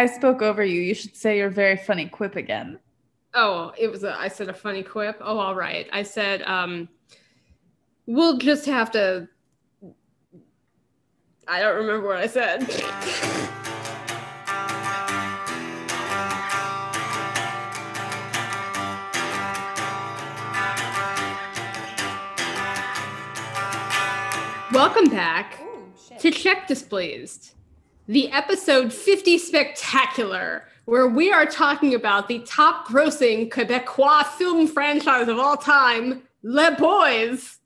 I spoke over you. You should say your very funny quip again. Oh, it was a, I said a funny quip. Oh, all right. I said, um, we'll just have to. I don't remember what I said. Welcome back Ooh, to Check Displeased, the episode 50 spectacular, where we are talking about the top grossing Quebecois film franchise of all time, Les Boys.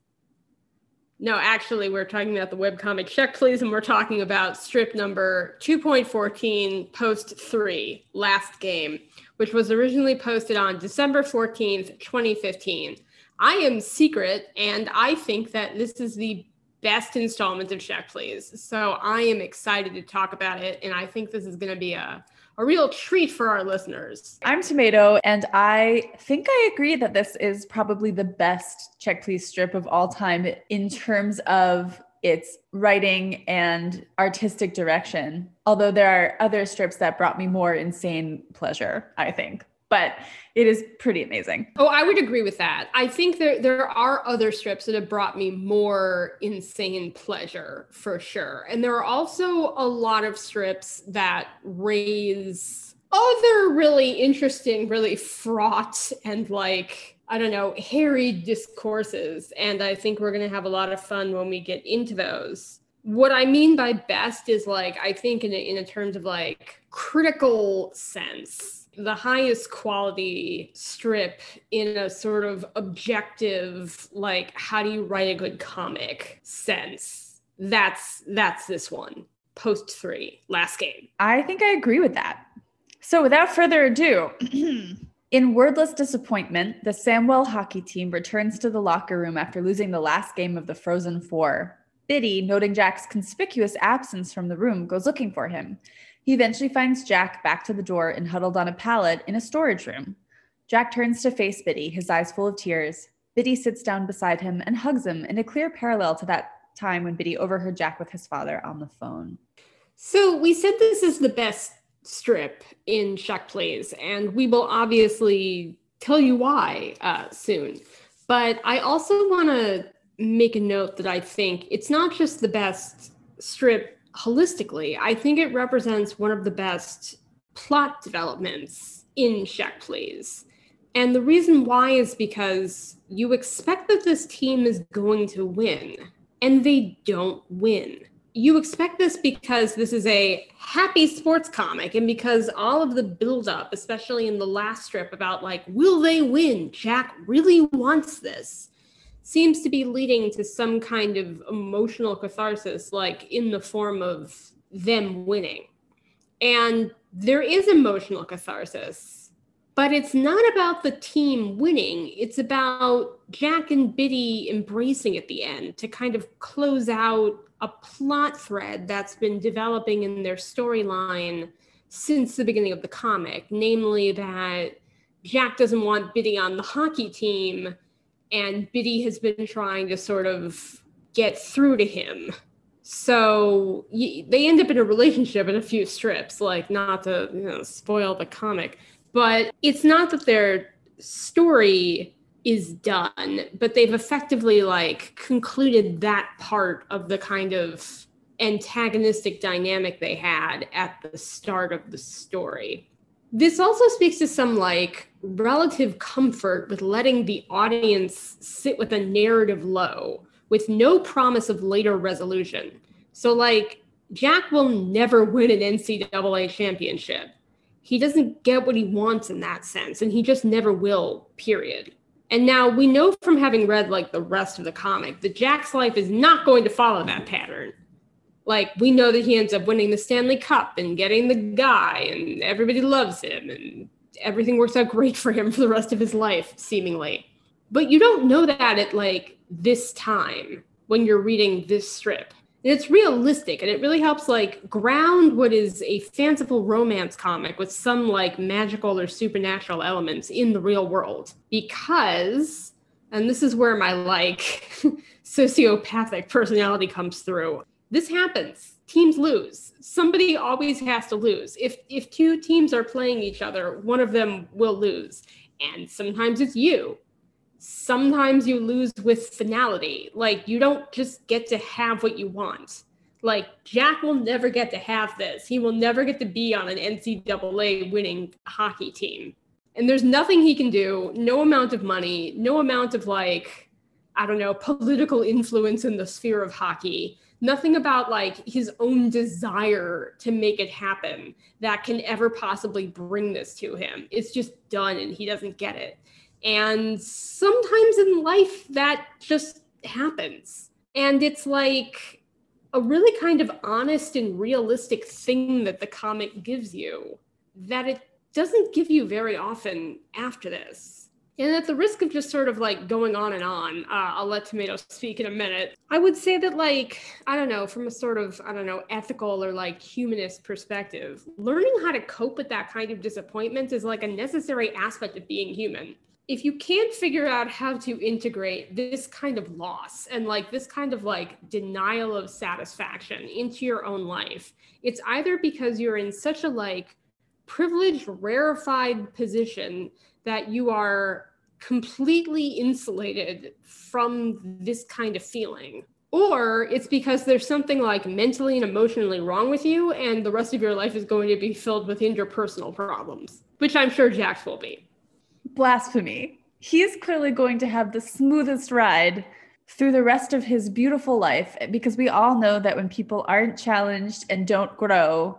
No, actually, we're talking about the webcomic Check Please, and we're talking about strip number 2.14, post 3, last game, which was originally posted on December 14th, 2015. I am Sekrit, and I think that this is the best installment of Check Please. So I am excited to talk about it, and I think this is going to be a, a real treat for our listeners. I'm Tomato, and I think I agree that this is probably the best Check Please strip of all time in terms of its writing and artistic direction. Although there are other strips that brought me more insane pleasure, I think. But it is pretty amazing. Oh, I would agree with that. I think there there are other strips that have brought me more insane pleasure for sure. And there are also a lot of strips that raise other really interesting, really fraught and like I don't know, hairy discourses. And I think we're going to have a lot of fun when we get into those. What I mean by best is like, I think in a, in a terms of like critical sense, the highest quality strip in a sort of objective, like, how do you write a good comic sense. That's that's this one. Post three, last game. I think I agree with that. So without further ado, in wordless disappointment, the Samwell hockey team returns to the locker room after losing the last game of the Frozen Four. Bitty, noting Jack's conspicuous absence from the room, goes looking for him. He eventually finds Jack back to the door and huddled on a pallet in a storage room. Jack turns to face Bitty, his eyes full of tears. Bitty sits down beside him and hugs him in a clear parallel to that time when Bitty overheard Jack with his father on the phone. So we said this is the best strip in Check Please, and we will obviously tell you why uh, soon. But I also want to make a note that I think it's not just the best strip holistically. I think it represents one of the best plot developments in Check Please. And the reason why is because you expect that this team is going to win, and they don't win you expect this because this is a happy sports comic and because all of the buildup, especially in the last strip about like, will they win? Jack really wants this, seems to be leading to some kind of emotional catharsis, like in the form of them winning. And there is emotional catharsis, but it's not about the team winning. It's about Jack and Bitty embracing at the end to kind of close out a plot thread that's been developing in their storyline since the beginning of the comic, namely that Jack doesn't want Bitty on the hockey team, and Bitty has been trying to sort of get through to him. So they end up in a relationship in a few strips, like not to you know, spoil the comic, but it's not that their story is done, but they've effectively like concluded that part of the kind of antagonistic dynamic they had at the start of the story. This also speaks to some like relative comfort with letting the audience sit with a narrative low with no promise of later resolution. So, like, Jack will never win an NCAA championship. He doesn't get what he wants in that sense, and he just never will, period. And now we know from having read like the rest of the comic that Jack's life is not going to follow that pattern. Like we know that he ends up winning the Stanley Cup and getting the guy and everybody loves him and everything works out great for him for the rest of his life seemingly. But you don't know that at like this time when you're reading this strip and it's realistic and it really helps like ground what is a fanciful romance comic with some like magical or supernatural elements in the real world because and this is where my like sociopathic personality comes through this happens teams lose. Somebody always has to lose. If if two teams are playing each other, one of them will lose. And sometimes it's you. Sometimes you lose with finality. Like you don't just get to have what you want. Like Jack will never get to have this. He will never get to be on an NCAA winning hockey team. And there's nothing he can do, no amount of money, no amount of like, I don't know, political influence in the sphere of hockey nothing about like his own desire to make it happen that can ever possibly bring this to him. It's just done and he doesn't get it. And sometimes in life that just happens. And it's like a really kind of honest and realistic thing that the comic gives you that it doesn't give you very often after this. And at the risk of just sort of like going on and on, uh, I'll let Tomato speak in a minute. I would say that, like, I don't know, from a sort of, I don't know, ethical or like humanist perspective, learning how to cope with that kind of disappointment is like a necessary aspect of being human. If you can't figure out how to integrate this kind of loss and like this kind of like denial of satisfaction into your own life, it's either because you're in such a like privileged, rarefied position that you are completely insulated from this kind of feeling. Or it's because there's something like mentally and emotionally wrong with you, and the rest of your life is going to be filled with interpersonal problems, which I'm sure Jack's will be. Blasphemy. He is clearly going to have the smoothest ride through the rest of his beautiful life because we all know that when people aren't challenged and don't grow,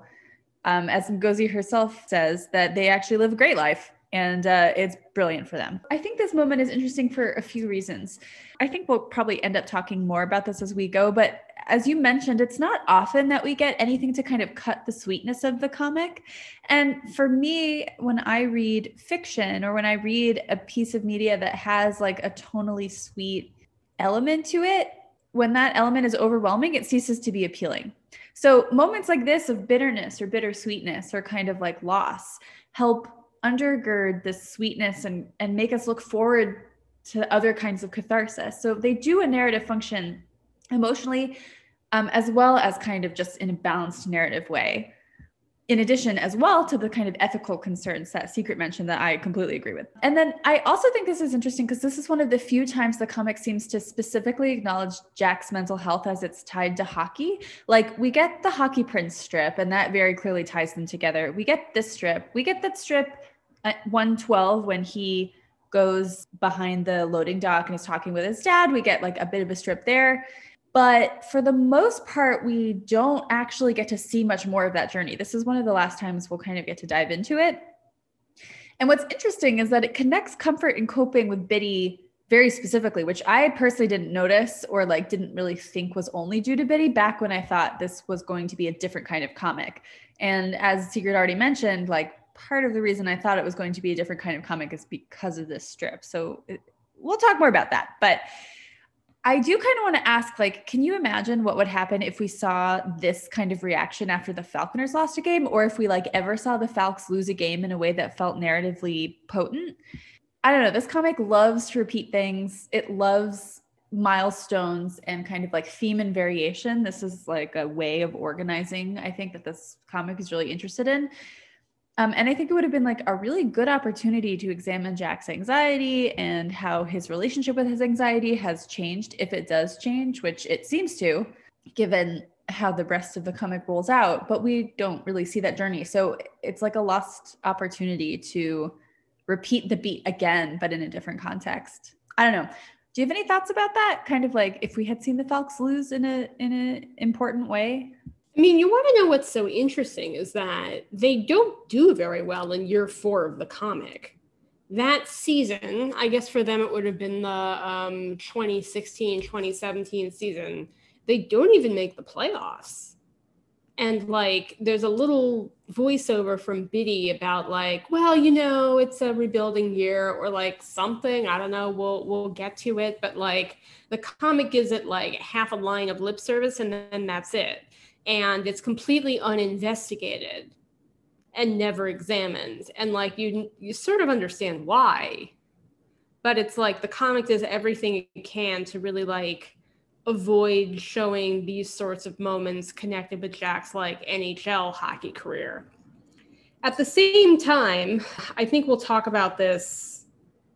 um, as Ngozi herself says, that they actually live a great life and uh, it's brilliant for them. I think this moment is interesting for a few reasons. I think we'll probably end up talking more about this as we go, but as you mentioned, it's not often that we get anything to kind of cut the sweetness of the comic. And for me, when I read fiction or when I read a piece of media that has like a tonally sweet element to it, when that element is overwhelming, it ceases to be appealing. So moments like this of bitterness or bittersweetness or kind of like loss help undergird this sweetness and and make us look forward to other kinds of catharsis. So they do a narrative function emotionally, um, as well as kind of just in a balanced narrative way. In addition as well to the kind of ethical concerns that Sekrit mentioned that i completely agree with. And then i also think this is interesting because this is one of the few times the comic seems to specifically acknowledge jack's mental health as it's tied to hockey. Like we get the hockey prince strip and that very clearly ties them together. We get this strip. We get that strip at 112 when he goes behind the loading dock and is talking with his dad we get like a bit of a strip there but for the most part, we don't actually get to see much more of that journey. This is one of the last times we'll kind of get to dive into it. And what's interesting is that it connects comfort and coping with Bitty very specifically, which I personally didn't notice or like didn't really think was only due to Bitty back when I thought this was going to be a different kind of comic. And as Sekrit already mentioned, like part of the reason I thought it was going to be a different kind of comic is because of this strip. So it, we'll talk more about that. But I do kind of want to ask like, can you imagine what would happen if we saw this kind of reaction after the Falconers lost a game, or if we like ever saw the Falcons lose a game in a way that felt narratively potent? I don't know. This comic loves to repeat things, it loves milestones and kind of like theme and variation. This is like a way of organizing, I think, that this comic is really interested in. Um, and I think it would have been like a really good opportunity to examine Jack's anxiety and how his relationship with his anxiety has changed, if it does change, which it seems to, given how the rest of the comic rolls out. But we don't really see that journey. So it's like a lost opportunity to repeat the beat again, but in a different context. I don't know. Do you have any thoughts about that? Kind of like if we had seen the Falcons lose in a in an important way? I mean, you want to know what's so interesting is that they don't do very well in year four of the comic. That season, I guess for them it would have been the um, 2016 2017 season, they don't even make the playoffs. And like, there's a little voiceover from Bitty about like, well, you know, it's a rebuilding year or like something. I don't know. We'll we'll get to it, but like the comic gives it like half a line of lip service, and then that's it and it's completely uninvestigated and never examined and like you you sort of understand why but it's like the comic does everything it can to really like avoid showing these sorts of moments connected with Jack's like NHL hockey career. At the same time, I think we'll talk about this,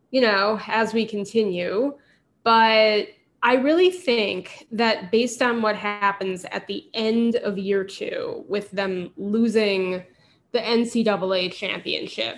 you know, as we continue, but I really think that based on what happens at the end of year two, with them losing the NCAA championship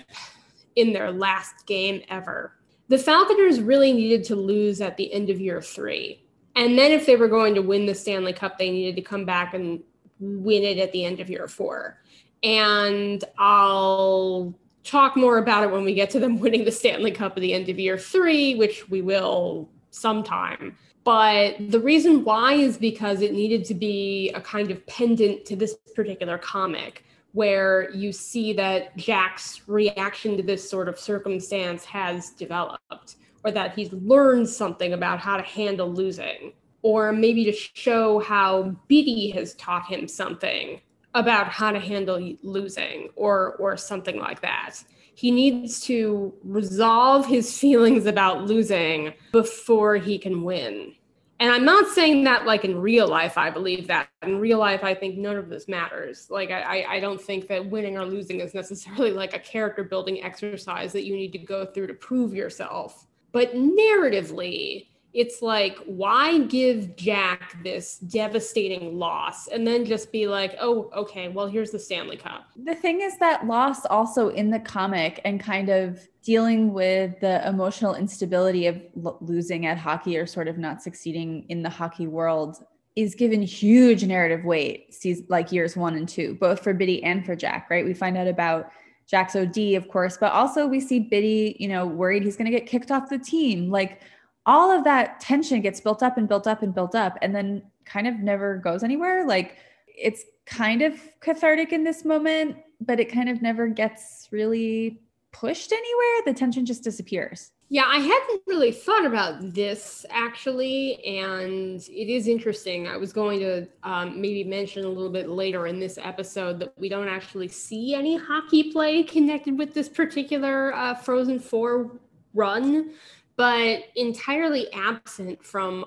in their last game ever, the Falconers really needed to lose at the end of year three. And then if they were going to win the Stanley Cup, they needed to come back and win it at the end of year four. And I'll talk more about it when we get to them winning the Stanley Cup at the end of year three, which we will sometime. But the reason why is because it needed to be a kind of pendant to this particular comic where you see that Jack's reaction to this sort of circumstance has developed, or that he's learned something about how to handle losing, or maybe to show how Bitty has taught him something about how to handle losing, or or something like that he needs to resolve his feelings about losing before he can win. And I'm not saying that like in real life, I believe that. In real life, I think none of this matters. Like, I, I don't think that winning or losing is necessarily like a character building exercise that you need to go through to prove yourself. But narratively, it's like why give jack this devastating loss and then just be like oh okay well here's the stanley cup. The thing is that loss also in the comic and kind of dealing with the emotional instability of lo- losing at hockey or sort of not succeeding in the hockey world is given huge narrative weight sees like years one and two both for bitty and for jack right? We find out about jack's od of course but also we see bitty you know worried he's going to get kicked off the team. Like all of that tension gets built up and built up and built up and then kind of never goes anywhere. Like it's kind of cathartic in this moment, but it kind of never gets really pushed anywhere. The tension just disappears. Yeah, I hadn't really thought about this actually, and it is interesting. I was going to um, maybe mention a little bit later in this episode that we don't actually see any hockey play connected with this particular uh, Frozen Four run but entirely absent from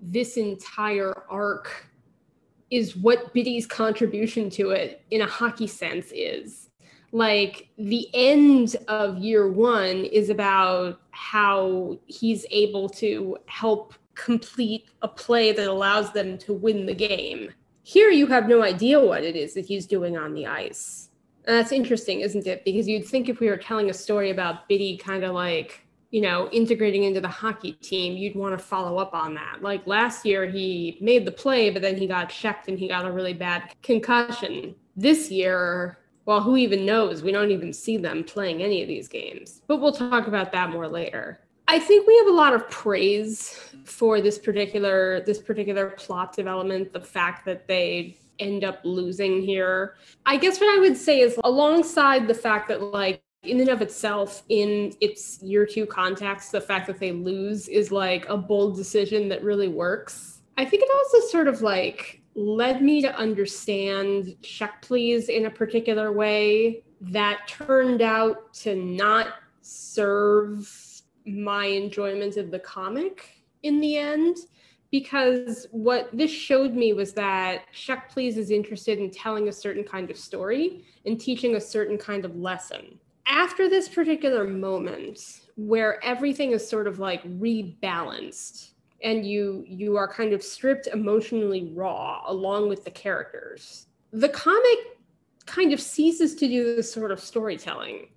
this entire arc is what Bitty's contribution to it in a hockey sense is. Like the end of year one is about how he's able to help complete a play that allows them to win the game. Here you have no idea what it is that he's doing on the ice. And that's interesting, isn't it? Because you'd think if we were telling a story about Bitty kind of like you know, integrating into the hockey team, you'd want to follow up on that. Like last year, he made the play, but then he got checked and he got a really bad concussion. This year, well, who even knows? We don't even see them playing any of these games. But we'll talk about that more later. I think we have a lot of praise for this particular this particular plot development, the fact that they end up losing here. I guess what I would say is alongside the fact that like in and of itself, in its year two context, the fact that they lose is like a bold decision that really works. I think it also sort of like led me to understand Check Please in a particular way that turned out to not serve my enjoyment of the comic in the end. Because what this showed me was that Check Please is interested in telling a certain kind of story and teaching a certain kind of lesson after this particular moment where everything is sort of like rebalanced and you you are kind of stripped emotionally raw along with the characters the comic kind of ceases to do this sort of storytelling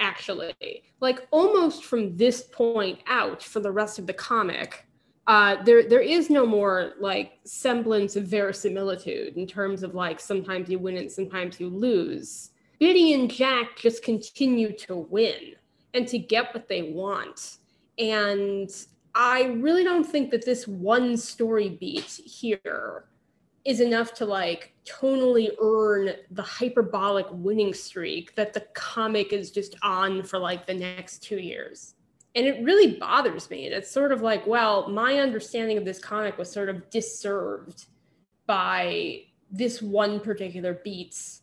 actually. Like almost from this point out for the rest of the comic uh, there there is no more like semblance of verisimilitude in terms of like sometimes you win and sometimes you lose Bitty and Jack just continue to win and to get what they want. And I really don't think that this one story beat here is enough to like tonally earn the hyperbolic winning streak that the comic is just on for like the next two years. And it really bothers me. And it's sort of like, well, my understanding of this comic was sort of disserved by this one particular beat's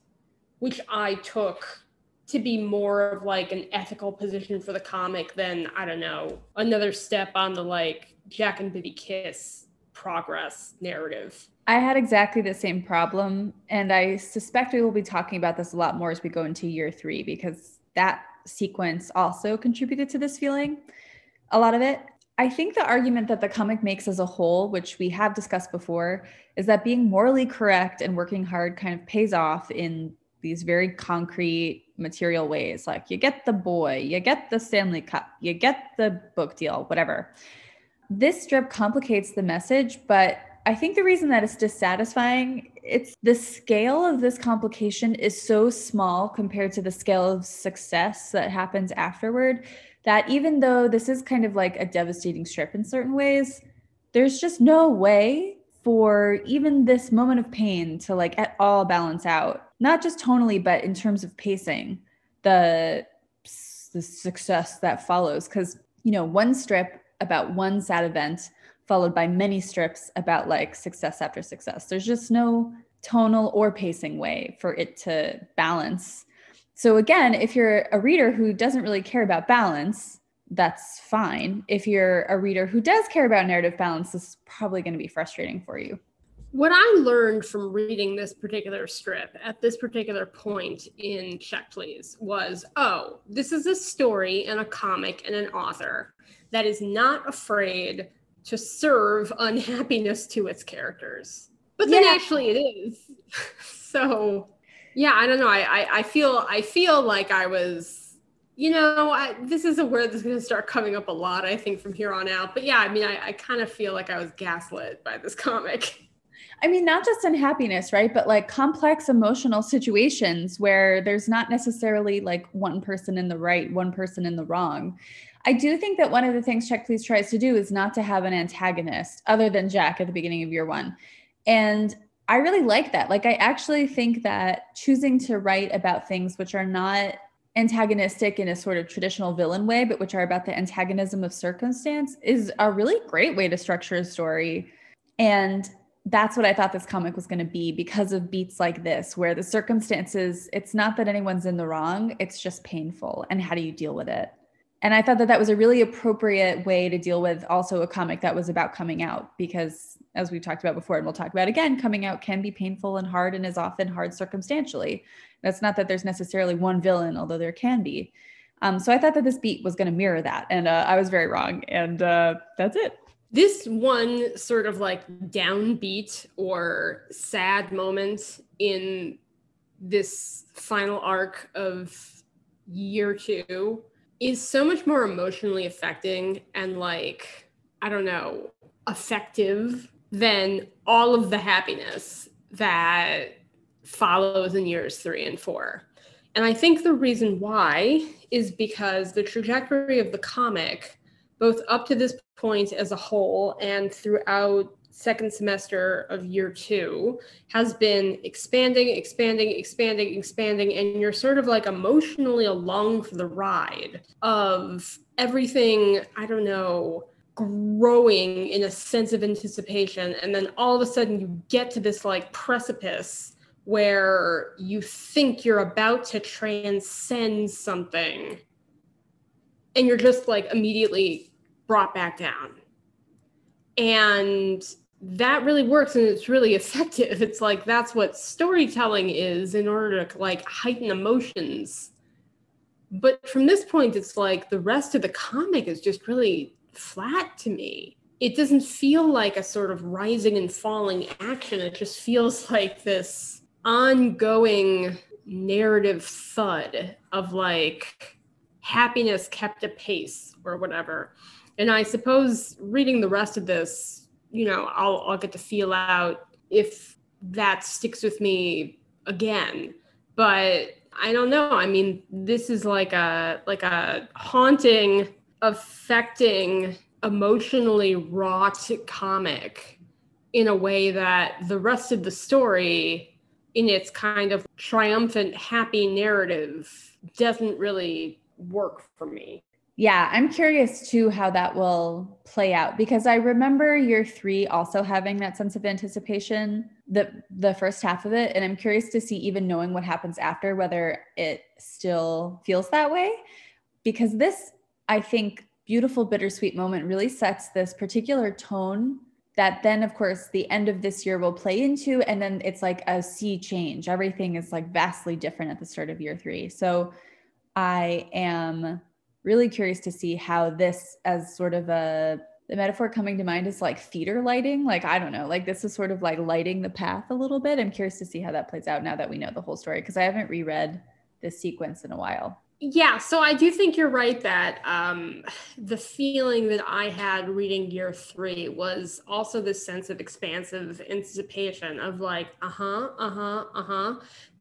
which I took to be more of like an ethical position for the comic than I don't know another step on the like Jack and Bitty kiss progress narrative. I had exactly the same problem. And I suspect we will be talking about this a lot more as we go into year three, because that sequence also contributed to this feeling, a lot of it. I think the argument that the comic makes as a whole, which we have discussed before, is that being morally correct and working hard kind of pays off in these very concrete material ways. Like you get the boy, you get the Stanley Cup, you get the book deal, whatever. This strip complicates the message, but I think the reason that it's dissatisfying, it's the scale of this complication is so small compared to the scale of success that happens afterward that even though this is kind of like a devastating strip in certain ways, there's just no way for even this moment of pain to like at all balance out, not just tonally, but in terms of pacing, the, the success that follows. Because, you know, one strip about one sad event followed by many strips about like success after success. There's just no tonal or pacing way for it to balance so again, if you're a reader who doesn't really care about balance, that's fine. If you're a reader who does care about narrative balance, this is probably going to be frustrating for you. What I learned from reading this particular strip at this particular point in Check Please was oh, this is a story and a comic and an author that is not afraid to serve unhappiness to its characters. But then yeah. actually it is. so yeah i don't know I, I i, feel i feel like i was you know I, this is a word that's going to start coming up a lot i think from here on out but yeah i mean i, I kind of feel like i was gaslit by this comic I mean, not just unhappiness, right? But like complex emotional situations where there's not necessarily like one person in the right, one person in the wrong. I do think that one of the things Check Please tries to do is not to have an antagonist other than Jack at the beginning of year one. And I really like that. Like, I actually think that choosing to write about things which are not antagonistic in a sort of traditional villain way, but which are about the antagonism of circumstance is a really great way to structure a story. And that's what I thought this comic was going to be because of beats like this, where the circumstances, it's not that anyone's in the wrong, it's just painful. And how do you deal with it? And I thought that that was a really appropriate way to deal with also a comic that was about coming out because as we've talked about before and we'll talk about again coming out can be painful and hard and is often hard circumstantially that's not that there's necessarily one villain although there can be um, so i thought that this beat was going to mirror that and uh, i was very wrong and uh, that's it this one sort of like downbeat or sad moment in this final arc of year two is so much more emotionally affecting and like i don't know effective than all of the happiness that follows in years three and four. And I think the reason why is because the trajectory of the comic, both up to this point as a whole and throughout second semester of year two, has been expanding, expanding, expanding, expanding. And you're sort of like emotionally along for the ride of everything, I don't know, growing in a sense of anticipation and then all of a sudden you get to this like precipice where you think you're about to transcend something and you're just like immediately brought back down and that really works and it's really effective it's like that's what storytelling is in order to like heighten emotions but from this point it's like the rest of the comic is just really flat to me. It doesn't feel like a sort of rising and falling action. It just feels like this ongoing narrative thud of like happiness kept a pace or whatever. And I suppose reading the rest of this, you know, I'll, I'll get to feel out if that sticks with me again. But I don't know. I mean, this is like a like a haunting affecting emotionally wrought comic in a way that the rest of the story in its kind of triumphant happy narrative doesn't really work for me yeah i'm curious too how that will play out because i remember year three also having that sense of anticipation the the first half of it. And i'm curious to see even knowing what happens after whether it still feels that way because this I think beautiful bittersweet moment really sets this particular tone that then of course the end of this year will play into. And then it's like a sea change. Everything is like vastly different at the start of year three. So i am really curious to see how this as sort of a the metaphor coming to mind is like theater lighting. Like i don't know like this is sort of like lighting the path a little bit. I'm curious to see how that plays out now that we know the whole story because i haven't reread this sequence in a while. Yeah, so I do think you're right that um, the feeling that I had reading year three was also this sense of expansive anticipation of like, uh huh, uh huh, uh huh.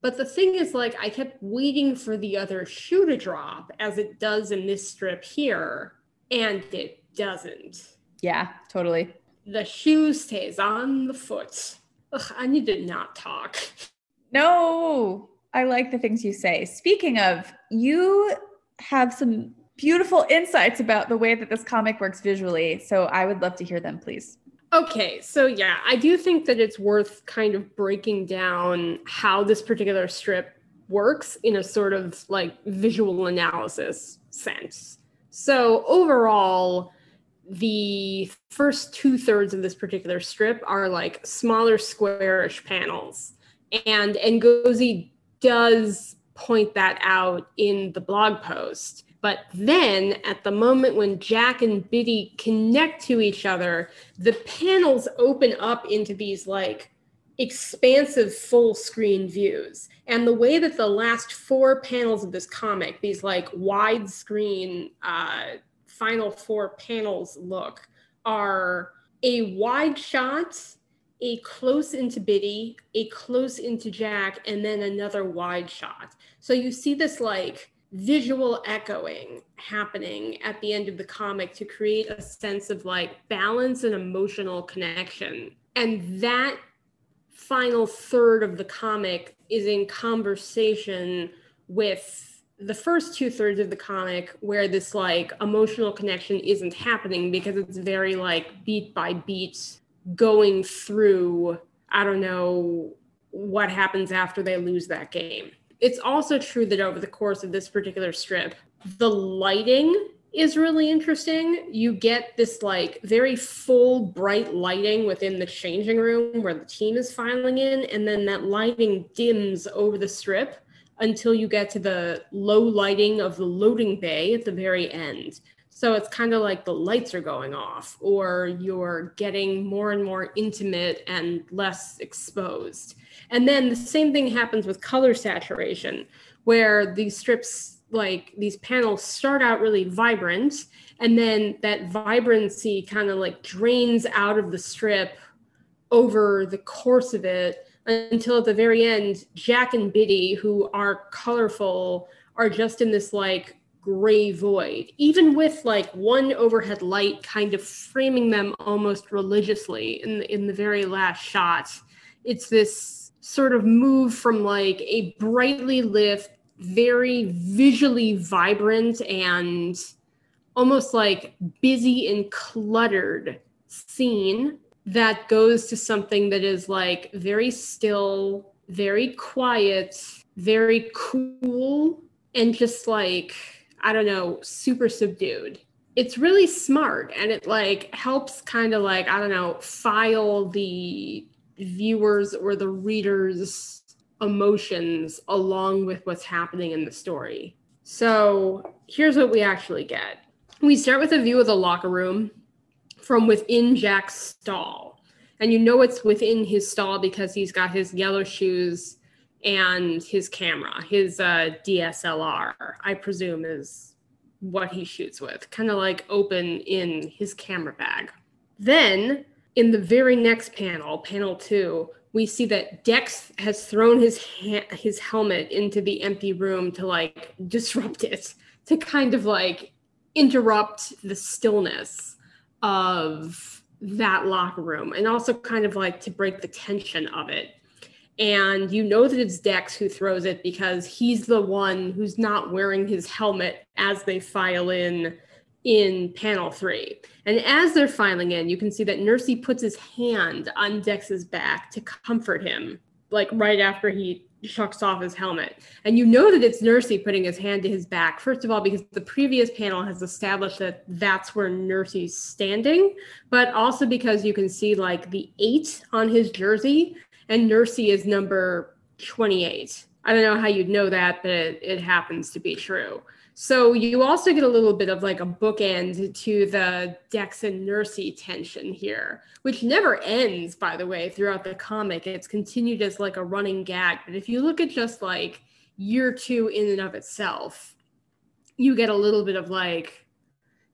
But the thing is, like, I kept waiting for the other shoe to drop as it does in this strip here, and it doesn't. Yeah, totally. The shoe stays on the foot. Ugh, I need to not talk. No, I like the things you say. Speaking of, you have some beautiful insights about the way that this comic works visually. So I would love to hear them, please. Okay, so yeah, I do think that it's worth kind of breaking down how this particular strip works in a sort of like visual analysis sense. So overall, the first two thirds of this particular strip are like smaller squarish panels. And Ngozi does point that out in the blog post. But then at the moment when Jack and Bitty connect to each other, the panels open up into these like expansive full screen views. And the way that the last four panels of this comic, these like widescreen uh, final four panels look, are a wide shot a close into Bitty, a close into Jack, and then another wide shot. So you see this like visual echoing happening at the end of the comic to create a sense of like balance and emotional connection. And that final third of the comic is in conversation with the first two thirds of the comic where this like emotional connection isn't happening because it's very like beat by beat going through, I don't know what happens after they lose that game. It's also true that over the course of this particular strip, the lighting is really interesting. You get this like very full bright lighting within the changing room where the team is filing in, and then that lighting dims over the strip until you get to the low lighting of the loading bay at the very end. So it's kind of like the lights are going off, or you're getting more and more intimate and less exposed. And then the same thing happens with color saturation, where these strips, like these panels, start out really vibrant, and then that vibrancy kind of like drains out of the strip over the course of it until at the very end, Jack and Bitty, who are colorful, are just in this like gray void, even with like one overhead light kind of framing them almost religiously in the, in the very last shot. It's this sort of move from like a brightly lit, very visually vibrant and almost like busy and cluttered scene that goes to something that is like very still, very quiet, very cool, and just like I don't know, super subdued. It's really smart and it like helps kind of like, I don't know, file the viewers or the readers' emotions along with what's happening in the story. So here's what we actually get we start with a view of the locker room from within Jack's stall. And you know it's within his stall because he's got his yellow shoes and his camera, his uh, DSLR, I presume is what he shoots with, kind of like open in his camera bag. Then in the very next panel, panel two, we see that Dex has thrown his ha- his helmet into the empty room to like disrupt it, to kind of like interrupt the stillness of that locker room, and also kind of like to break the tension of it. And you know that it's Dex who throws it because he's the one who's not wearing his helmet as they file in in panel three. And as they're filing in, you can see that Nursey puts his hand on Dex's back to comfort him, like right after he shucks off his helmet. And you know that it's Nursey putting his hand to his back. First of all, because the previous panel has established that that's where Nursey's standing, but also because you can see like the eight on his jersey, and Nursey is number 28. I don't know how you'd know that, but it, it happens to be true. So you also get a little bit of like a bookend to the Dex and Nursey tension here, which never ends, by the way, throughout the comic. It's continued as like a running gag. But if you look at just like year two in and of itself, you get a little bit of like,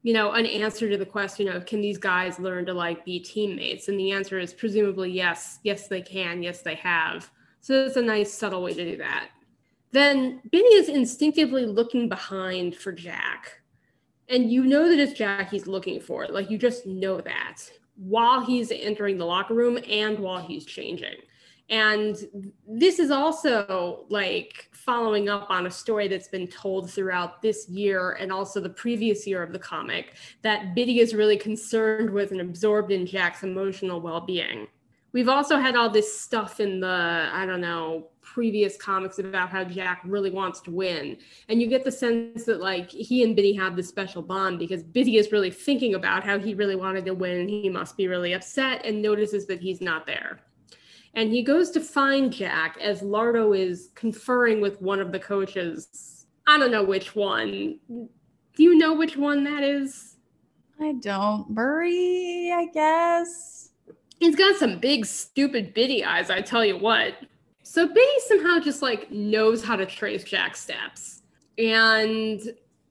you know, an answer to the question of can these guys learn to like be teammates? And the answer is presumably yes, yes, they can, yes, they have. So it's a nice, subtle way to do that then Bitty is instinctively looking behind for Jack. And you know that it's Jack he's looking for. Like you just know that while he's entering the locker room and while he's changing. And this is also like following up on a story that's been told throughout this year and also the previous year of the comic that Bitty is really concerned with and absorbed in Jack's emotional well being. We've also had all this stuff in the, I don't know, previous comics about how Jack really wants to win. And you get the sense that like he and Bitty have this special bond because Bitty is really thinking about how he really wanted to win and he must be really upset and notices that he's not there. And he goes to find Jack as Lardo is conferring with one of the coaches. I don't know which one. Do you know which one that is? I don't. Murray, I guess. He's got some big, stupid Bitty eyes, I tell you what. So Bitty somehow just like knows how to trace Jack's steps. And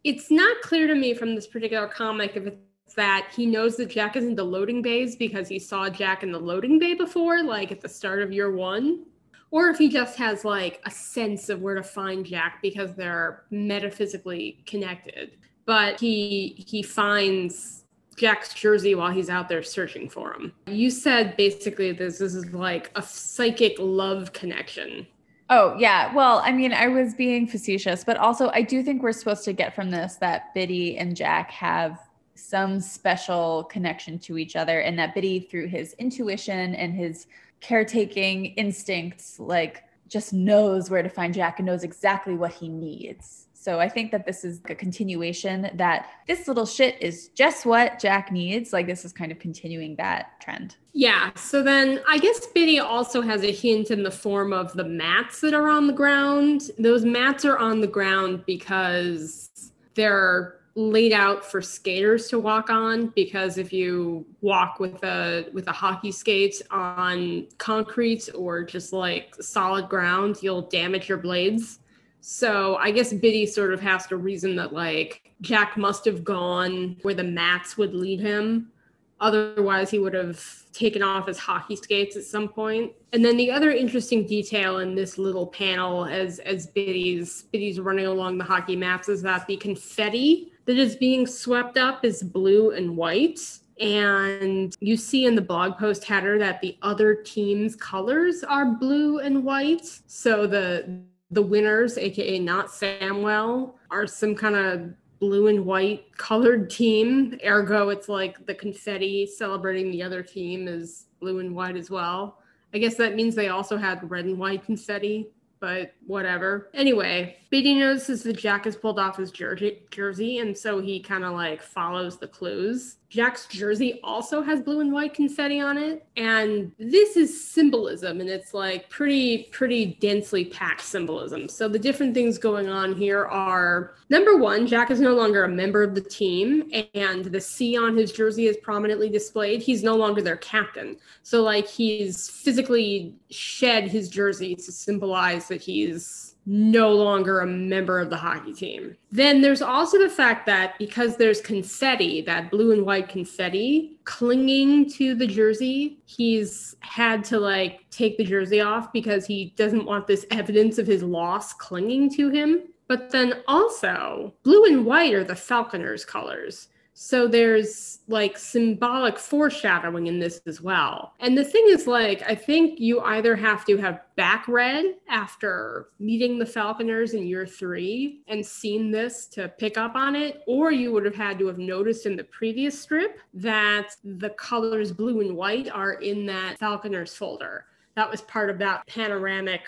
it's not clear to me from this particular comic if it's that he knows that Jack is in the loading bays because he saw Jack in the loading bay before, like at the start of year one, or if he just has like a sense of where to find Jack because they're metaphysically connected. But he he finds Jack's jersey while he's out there searching for him. You said basically this, this is like a psychic love connection. Oh, yeah. Well, I mean, I was being facetious, but also I do think we're supposed to get from this that Bitty and Jack have some special connection to each other, and that Bitty, through his intuition and his caretaking instincts, like just knows where to find Jack and knows exactly what he needs. So I think that this is a continuation that this little shit is just what Jack needs. Like this is kind of continuing that trend. Yeah. So then I guess Bitty also has a hint in the form of the mats that are on the ground. Those mats are on the ground because they're laid out for skaters to walk on because if you walk with a with a hockey skate on concrete or just like solid ground you'll damage your blades so I guess Bitty sort of has to reason that like Jack must have gone where the mats would lead him. Otherwise, he would have taken off his hockey skates at some point. And then the other interesting detail in this little panel, as as Bitty's Bitty's running along the hockey mats, is that the confetti that is being swept up is blue and white. And you see in the blog post header that the other team's colors are blue and white. So the the winners, aka not Samwell, are some kind of blue and white colored team. Ergo, it's like the confetti celebrating the other team is blue and white as well. I guess that means they also had red and white confetti but whatever. Anyway, Bitty notices that Jack has pulled off his jersey, jersey and so he kind of like follows the clues. Jack's jersey also has blue and white confetti on it, and this is symbolism, and it's like pretty, pretty densely packed symbolism. So the different things going on here are number one, Jack is no longer a member of the team, and the C on his jersey is prominently displayed. He's no longer their captain. So like he's physically shed his jersey to symbolize that he's no longer a member of the hockey team. Then there's also the fact that because there's confetti, that blue and white confetti clinging to the jersey, he's had to like take the jersey off because he doesn't want this evidence of his loss clinging to him. But then also, blue and white are the Falconers' colors. So there's like symbolic foreshadowing in this as well. And the thing is, like, I think you either have to have back read after meeting the Falconers in year three and seen this to pick up on it, or you would have had to have noticed in the previous strip that the colors blue and white are in that Falconers folder. That was part of that panoramic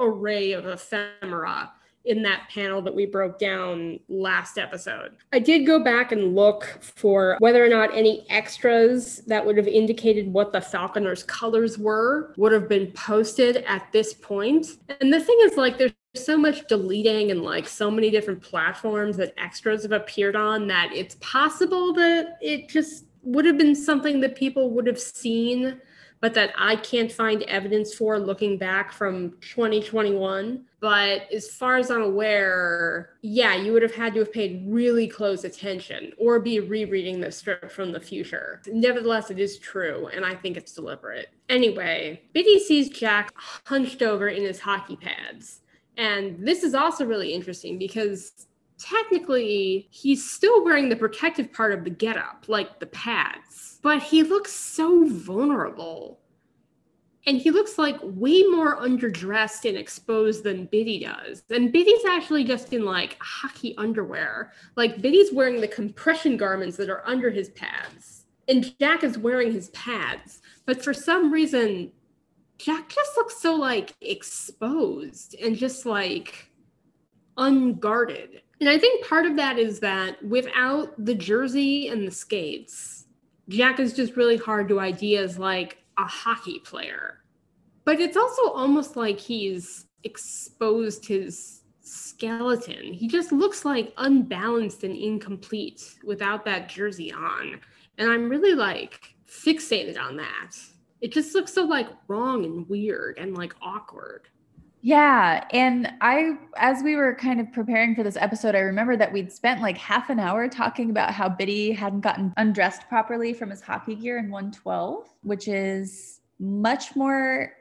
array of ephemera in that panel that we broke down last episode. I did go back and look for whether or not any extras that would have indicated what the Falconers colors were would have been posted at this point. And the thing is like there's so much deleting and like so many different platforms that extras have appeared on that it's possible that it just would have been something that people would have seen but that I can't find evidence for looking back from 2021. But as far as I'm aware, yeah, you would have had to have paid really close attention or be rereading the strip from the future. Nevertheless, it is true, and I think it's deliberate. Anyway, Bitty sees Jack hunched over in his hockey pads. And this is also really interesting because technically he's still wearing the protective part of the getup, like the pads but he looks so vulnerable. And he looks like way more underdressed and exposed than Bitty does. And Bitty's actually just in like hockey underwear. Like Bitty's wearing the compression garments that are under his pads. And Jack is wearing his pads. But for some reason, Jack just looks so like exposed and just like unguarded. And I think part of that is that without the jersey and the skates, Jack is just really hard to ID as like a hockey player. But it's also almost like he's exposed his skeleton. He just looks like unbalanced and incomplete without that jersey on. And I'm really like fixated on that. It just looks so like wrong and weird and like awkward. Yeah. And I, as we were kind of preparing for this episode, I remember that we'd spent like half an hour talking about how Bitty hadn't gotten undressed properly from his hockey gear in 112, which is much more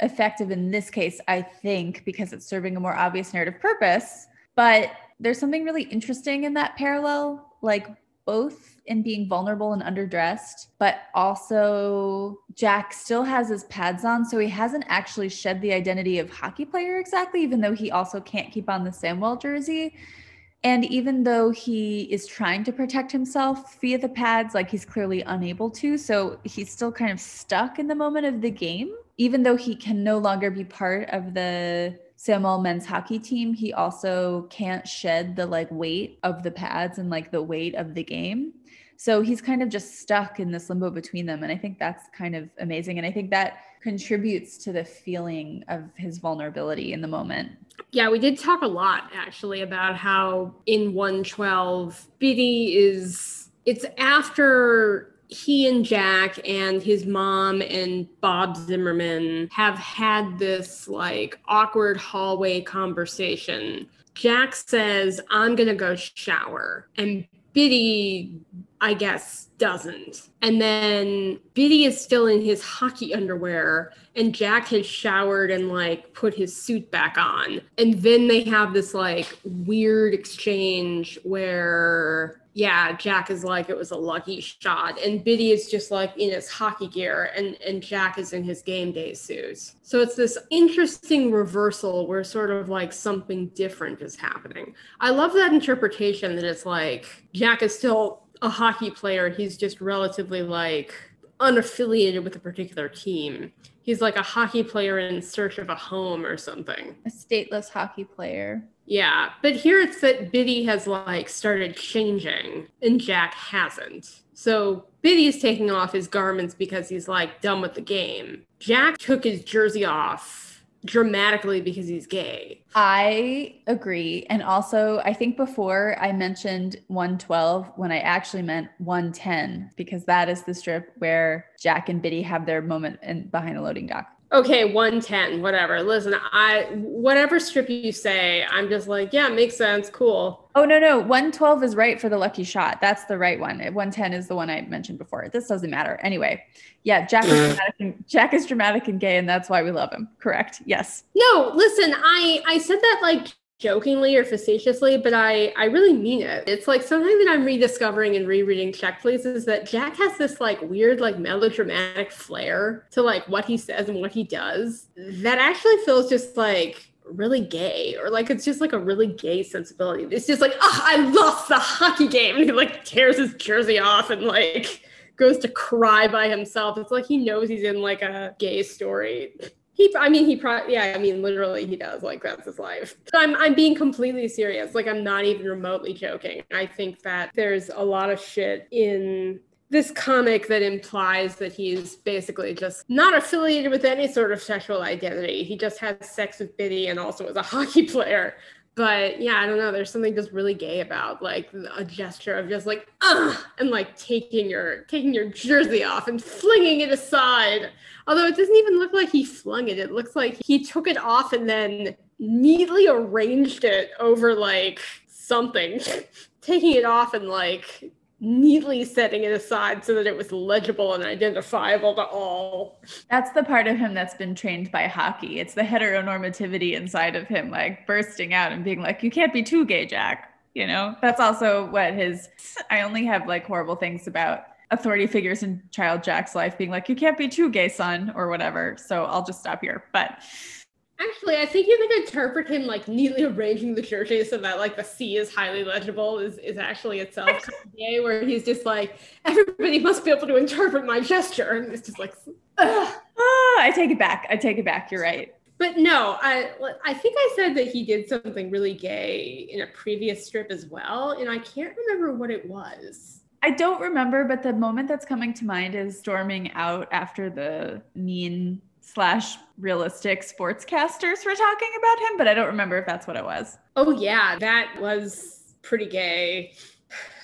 effective in this case, I think, because it's serving a more obvious narrative purpose. But there's something really interesting in that parallel. Like both in being vulnerable and underdressed, but also Jack still has his pads on. So he hasn't actually shed the identity of hockey player exactly, even though he also can't keep on the Samwell jersey. And even though he is trying to protect himself via the pads, like he's clearly unable to. So he's still kind of stuck in the moment of the game, even though he can no longer be part of the Samwell men's hockey team, he also can't shed the like weight of the pads and like the weight of the game. So he's kind of just stuck in this limbo between them. And I think that's kind of amazing. And I think that contributes to the feeling of his vulnerability in the moment. Yeah, we did talk a lot actually about how in 112, Bitty is, it's after he and Jack and his mom and Bob Zimmermann have had this like awkward hallway conversation. Jack says, I'm going to go shower. And Bitty, I guess, doesn't. And then Bitty is still in his hockey underwear, and Jack has showered and like put his suit back on. And then they have this like weird exchange where yeah, Jack is like it was a lucky shot, and Bitty is just like in his hockey gear, and and Jack is in his game day suit. So it's this interesting reversal where sort of like something different is happening. I love that interpretation that it's like Jack is still a hockey player. He's just relatively like unaffiliated with a particular team. He's like a hockey player in search of a home or something. A stateless hockey player. Yeah, but here it's that Bitty has like started changing and Jack hasn't. So Bitty is taking off his garments because he's like done with the game. Jack took his jersey off dramatically because he's gay. I agree. And also, I think before I mentioned 112 when I actually meant 110 because that is the strip where Jack and Bitty have their moment in behind a loading dock okay 110 whatever. Listen i whatever strip you say i'm just like yeah makes sense cool. Oh no no 112 is right for the lucky shot. That's the right one. 110 is the one i mentioned before. This doesn't matter. Anyway yeah jack is uh. dramatic and, jack is dramatic and gay and that's why we love him. Correct? Yes. No listen i i said that like jokingly or facetiously, but I I really mean it. It's like something that I'm rediscovering and rereading Check Please is that Jack has this like weird like melodramatic flair to like what he says and what he does that actually feels just like really gay or like it's just like a really gay sensibility. It's just like, oh, I lost the hockey game. And he like tears his jersey off and like goes to cry by himself. It's like he knows he's in like a gay story He, I mean, he probably, yeah, I mean, literally, he does. Like, that's his life. I'm, I'm being completely serious. Like, I'm not even remotely joking. I think that there's a lot of shit in this comic that implies that he's basically just not affiliated with any sort of sexual identity. He just has sex with Bitty and also is a hockey player but yeah, I don't know. There's something just really gay about like a gesture of just like ah and like taking your taking your jersey off and flinging it aside. Although it doesn't even look like he flung it. It looks like he took it off and then neatly arranged it over like something, taking it off and like neatly setting it aside so that it was legible and identifiable to all. That's the part of him that's been trained by hockey. It's the heteronormativity inside of him, like bursting out and being like, you can't be too gay, Jack. You know, that's also what his, I only have like horrible things about authority figures in child Jack's life being like, you can't be too gay, son, or whatever. So I'll just stop here. But Actually, I think you can interpret him like neatly arranging the jersey so that like the C is highly legible is, is actually itself kind of gay, where he's just like, everybody must be able to interpret my gesture. And it's just like, ah, I take it back. I take it back. You're right. But no, I I think I said that he did something really gay in a previous strip as well, and I can't remember what it was. I don't remember, but the moment that's coming to mind is storming out after the mean slash realistic sportscasters were talking about him, but I don't remember if that's what it was. Oh, yeah, that was pretty gay.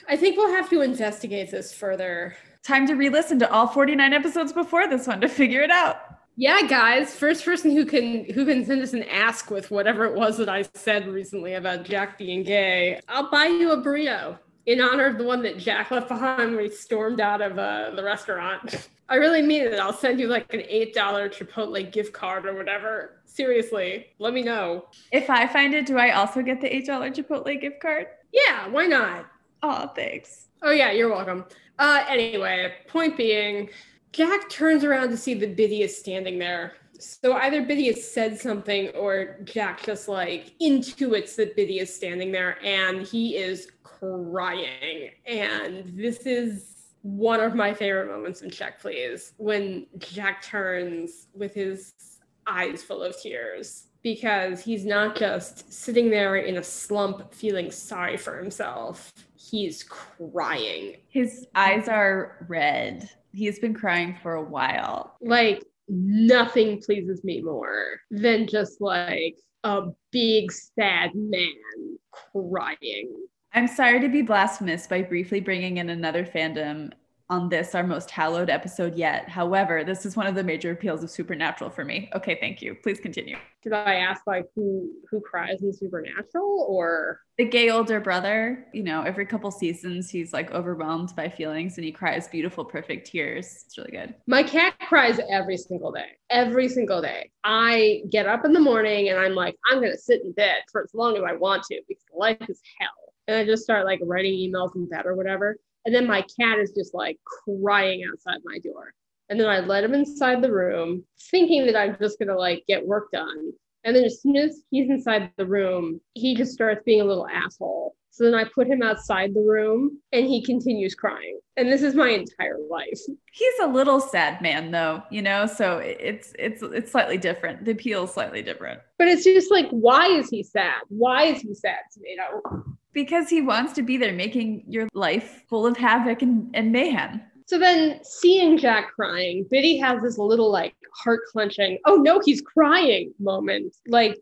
I think we'll have to investigate this further. Time to re listen to all 49 episodes before this one to figure it out. Yeah, guys, first person who can who can send us an ask with whatever it was that I said recently about Jack being gay, I'll buy you a burrito in honor of the one that Jack left behind when he stormed out of uh, the restaurant. I really mean it. I'll send you like an $8 Chipotle gift card or whatever. Seriously, let me know. If I find it, do I also get the $8 Chipotle gift card? Yeah, why not? Oh, thanks. Oh, yeah, you're welcome. Uh, anyway, point being, Jack turns around to see that Bitty is standing there. So either Bitty has said something or Jack just like intuits that Bitty is standing there and he is crying. And this is one of my favorite moments in Check Please when Jack turns with his eyes full of tears because he's not just sitting there in a slump feeling sorry for himself, he's crying. His eyes are red. He's been crying for a while. Like, nothing pleases me more than just like a big sad man crying. I'm sorry to be blasphemous by briefly bringing in another fandom on this, our most hallowed episode yet. However, this is one of the major appeals of Supernatural for me. Okay, thank you. Please continue. Did I ask like who who cries in Supernatural or the gay older brother? You know, every couple seasons he's like overwhelmed by feelings and he cries beautiful, perfect tears. It's really good. My cat cries every single day. Every single day. I get up in the morning and I'm like, I'm gonna sit in bed for as long as I want to because life is hell and I just start like writing emails in bed or whatever. And then my cat is just like crying outside my door. And then I let him inside the room, thinking that I'm just gonna like get work done. And then as soon as he's inside the room, he just starts being a little asshole. So then I put him outside the room and he continues crying. And this is my entire life. He's a little sad man though, you know, so it's it's it's slightly different. The appeal is slightly different. But it's just like why is he sad? Why is he sad, Tomato? because he wants to be there making your life full of havoc and, and mayhem. So then seeing Jack crying, Bitty has this little like heart clenching, oh no, he's crying moment. Like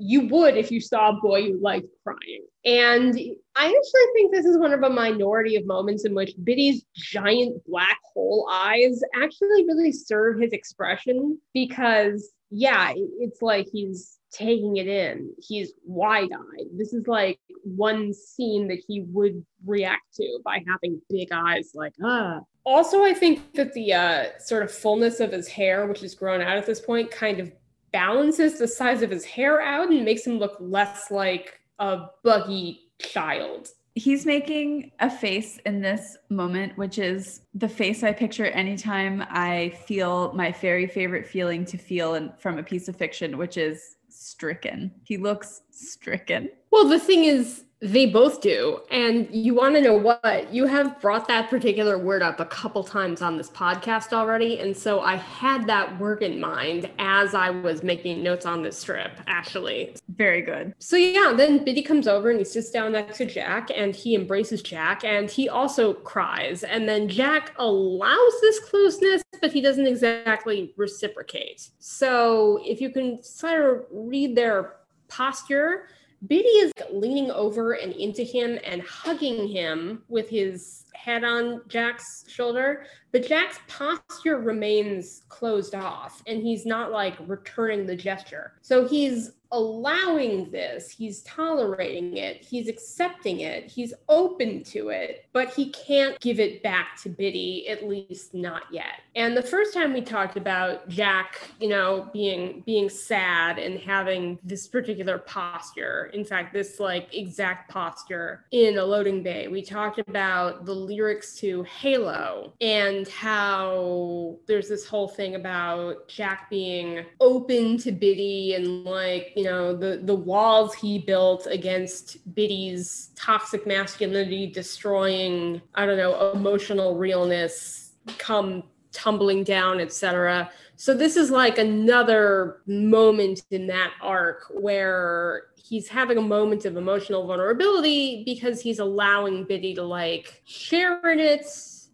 you would if you saw a boy you liked crying. And I actually think this is one of a minority of moments in which Bitty's giant black hole eyes actually really serve his expression because, yeah, it's like he's taking it in. He's wide eyed. This is like one scene that he would react to by having big eyes, like, ah. Also, I think that the uh, sort of fullness of his hair, which is grown out at this point, kind of balances the size of his hair out and makes him look less like a buggy child. He's making a face in this moment, which is the face I picture anytime I feel my very favorite feeling to feel in, from a piece of fiction, which is stricken. He looks stricken. Well, the thing is, they both do. And you want to know what? You have brought that particular word up a couple times on this podcast already. And so I had that word in mind as I was making notes on this strip, actually. Very good. So, yeah, then Bitty comes over and he sits down next to Jack and he embraces Jack and he also cries. And then Jack allows this closeness, but he doesn't exactly reciprocate. So, if you can sort of read their posture, Bitty is leaning over and into him and hugging him with his head on Jack's shoulder, but Jack's posture remains closed off and he's not like returning the gesture. So he's allowing this, he's tolerating it, he's accepting it, he's open to it, but he can't give it back to Bitty, at least not yet. And the first time we talked about Jack, you know, being being sad and having this particular posture, in fact, this like exact posture in a loading bay, we talked about the lyrics to Halo and how there's this whole thing about Jack being open to Bitty and like you know the the walls he built against Bitty's toxic masculinity destroying I don't know emotional realness come tumbling down etc so this is like another moment in that arc where he's having a moment of emotional vulnerability because he's allowing Bitty to like share in it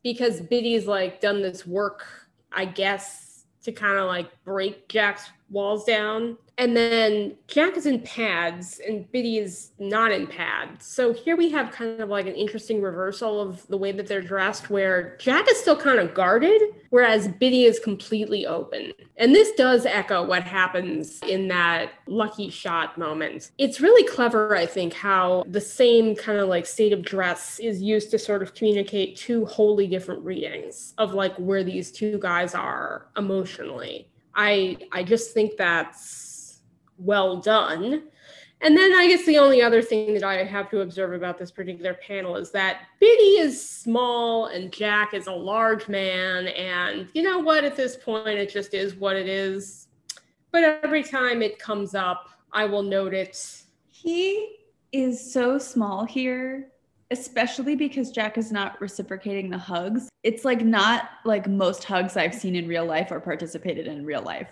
because Bitty's like done this work I guess to kind of like break Jack's walls down. And then Jack is in pads and Bitty is not in pads. So here we have kind of like an interesting reversal of the way that they're dressed, where Jack is still kind of guarded, whereas Bitty is completely open. And this does echo what happens in that lucky shot moment. It's really clever, I think, how the same kind of like state of dress is used to sort of communicate two wholly different readings of like where these two guys are emotionally. I I just think that's well done. And then I guess the only other thing that I have to observe about this particular panel is that Bitty is small and Jack is a large man. And you know what? At this point, it just is what it is. But every time it comes up, I will note it. He is so small here, especially because Jack is not reciprocating the hugs. It's like not like most hugs I've seen in real life or participated in real life.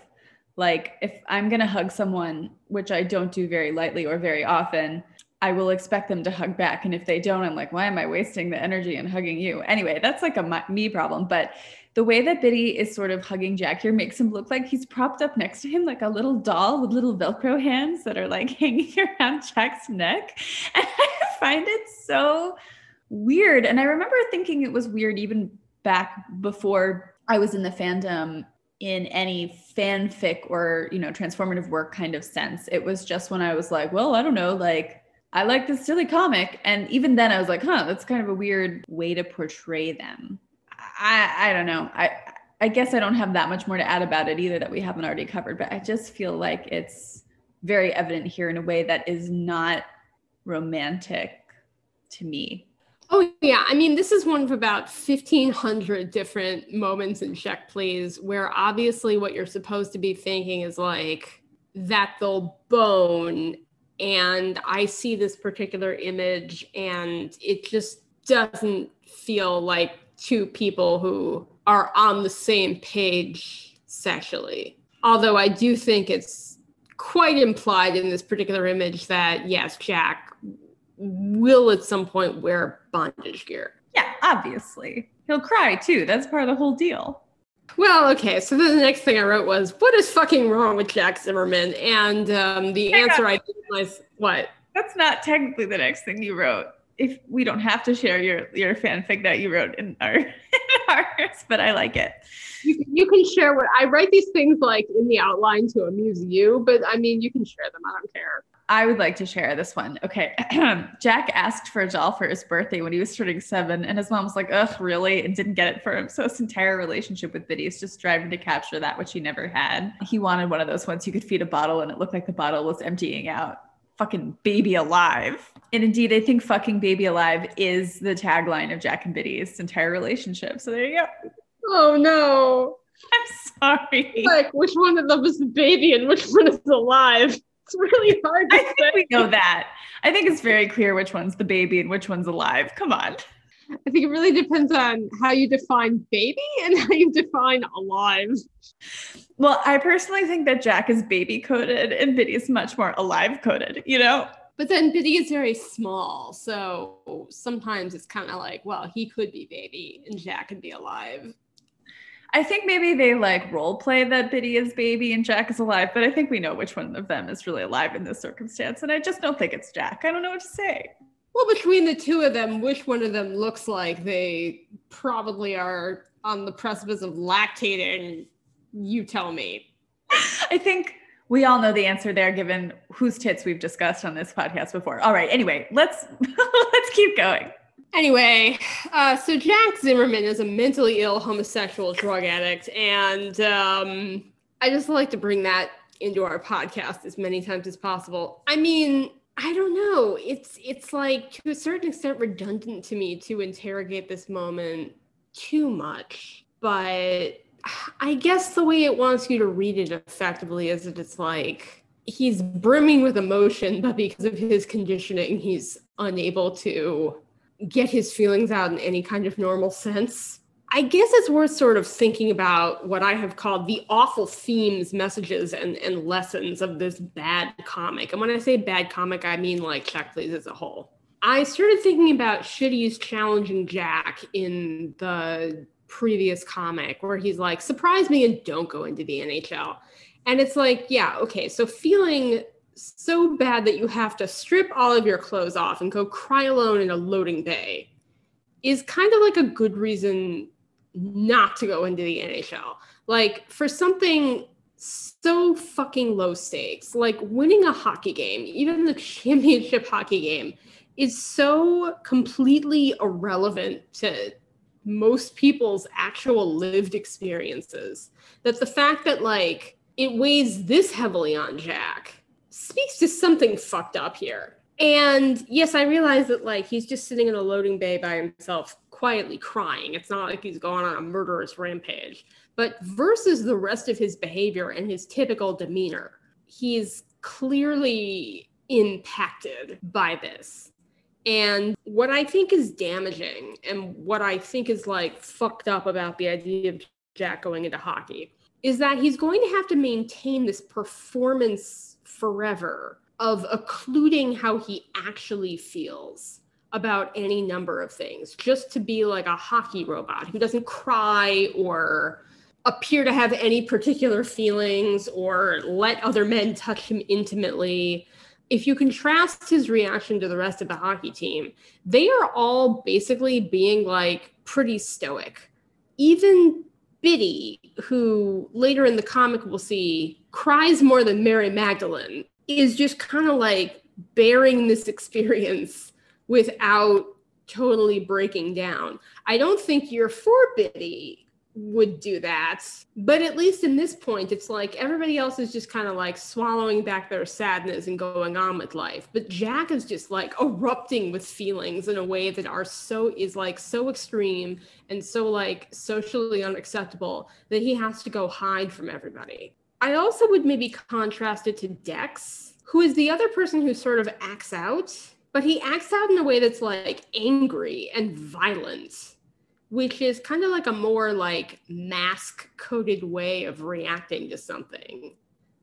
Like if i'm going to hug someone which i don't do very lightly or very often i will expect them to hug back. And if they don't i'm like why am i wasting the energy in hugging you? Anyway that's like a me problem. But the way that Bitty is sort of hugging Jack here makes him look like he's propped up next to him like a little doll with little Velcro hands that are like hanging around Jack's neck. And I find it so weird. And I remember thinking it was weird even back before I was in the fandom in any fanfic or you know transformative work kind of sense it was just when i was like well i don't know like i like this silly comic and even then i was like huh that's kind of a weird way to portray them i i don't know. I i guess i don't have that much more to add about it either that we haven't already covered but i just feel like it's very evident here in a way that is not romantic to me. Oh yeah, I mean this is one of about 1500 different moments in Check Please where obviously what you're supposed to be thinking is like that they'll bone and I see this particular image and it just doesn't feel like two people who are on the same page sexually. Although I do think it's quite implied in this particular image that yes, Jack will at some point wear bondage gear. Yeah, obviously. He'll cry too. That's part of the whole deal. Well, okay. So then the next thing I wrote was, "What is fucking wrong with Jack Zimmermann?" And um, the Hang answer on. I did was, "What?" That's not technically the next thing you wrote. If we don't have to share your your fanfic that you wrote in our in ours, but I like it. You, you can share what I write these things like in the outline to amuse you, but I mean, you can share them. I don't care. I would like to share this one. Okay. Jack asked for a doll for his birthday when he was turning seven, and his mom was like, ugh, really? And didn't get it for him. So his entire relationship with Bitty is just striving to capture that which he never had. He wanted one of those ones you could feed a bottle and it looked like the bottle was emptying out. Fucking baby alive. And indeed, I think fucking baby alive is the tagline of Jack and Bitty's entire relationship. So there you go. Oh no. I'm sorry. Like, which one of them is the baby and which one is alive? it's really hard I think say. we know that. I think it's very clear which one's the baby and which one's alive. Come on. I think it really depends on how you define baby and how you define alive. Well, I personally think that Jack is baby coded and Bitty is much more alive coded, you know? But then Bitty is very small. So sometimes it's kind of like, well, he could be baby and Jack could be alive. I think maybe they like role play that Bitty is baby and Jack is alive, but I think we know which one of them is really alive in this circumstance. And I just don't think it's Jack. I don't know what to say. Well, between the two of them, which one of them looks like they probably are on the precipice of lactating? You tell me. I think we all know the answer there given whose tits we've discussed on this podcast before. All right, anyway, let's let's keep going. Anyway, uh, so Jack Zimmermann is a mentally ill homosexual drug addict, and um, I just like to bring that into our podcast as many times as possible. I mean, I don't know. It's it's like to a certain extent redundant to me to interrogate this moment too much. But I guess the way it wants you to read it effectively is that it's like he's brimming with emotion, but because of his conditioning, he's unable to get his feelings out in any kind of normal sense. I guess it's worth sort of thinking about what I have called the awful themes, messages, and, and lessons of this bad comic. And when I say bad comic, I mean like Check Please as a whole. I started thinking about Shitty's challenging Jack in the previous comic where he's like, surprise me and don't go into the NHL. And it's like, yeah, okay, so feeling so bad that you have to strip all of your clothes off and go cry alone in a loading bay is kind of like a good reason not to go into the NHL. Like for something so fucking low stakes, like winning a hockey game, even the championship hockey game, is so completely irrelevant to most people's actual lived experiences that the fact that like it weighs this heavily on Jack speaks to something fucked up here. And yes, I realize that like he's just sitting in a loading bay by himself, quietly crying. It's not like he's going on a murderous rampage. But versus the rest of his behavior and his typical demeanor, he's clearly impacted by this. And what I think is damaging and what I think is like fucked up about the idea of Jack going into hockey is that he's going to have to maintain this performance forever of occluding how he actually feels about any number of things just to be like a hockey robot who doesn't cry or appear to have any particular feelings or let other men touch him intimately if you contrast his reaction to the rest of the hockey team, they are all basically being like pretty stoic. Even Bitty, who later in the comic we'll see cries more than Mary Magdalene, is just kind of like bearing this experience without totally breaking down. I don't think you're for Bitty would do that. But at least in this point, it's like everybody else is just kind of like swallowing back their sadness and going on with life. But Jack is just like erupting with feelings in a way that are so is like so extreme and so like socially unacceptable that he has to go hide from everybody. I also would maybe contrast it to Dex, who is the other person who sort of acts out, but he acts out in a way that's like angry and violent which is kind of like a more like mask coded way of reacting to something.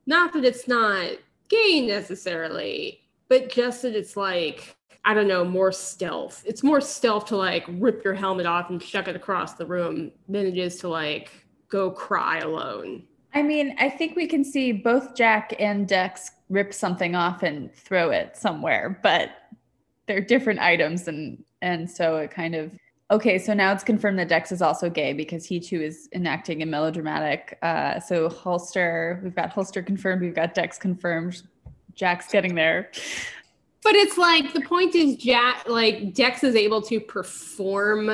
Not that it's not gay necessarily, but just that it's like, I don't know, more stealth. It's more stealth to like rip your helmet off and chuck it across the room than it is to like go cry alone. I mean, I think we can see both Jack and Dex rip something off and throw it somewhere, but they're different items and and so it kind of Okay, so now it's confirmed that Dex is also gay because he too is enacting a melodramatic. Uh, so Holster, we've got Holster confirmed, we've got Dex confirmed. Jack's getting there. But it's like the point is Jack like Dex is able to perform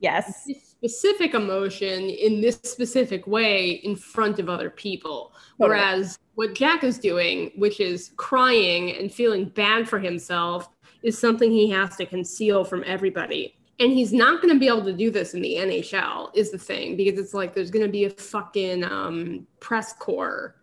yes specific emotion in this specific way in front of other people. Totally. Whereas what Jack is doing, which is crying and feeling bad for himself, is something he has to conceal from everybody and he's not going to be able to do this in the NHL is the thing because it's like there's going to be a fucking um, press corps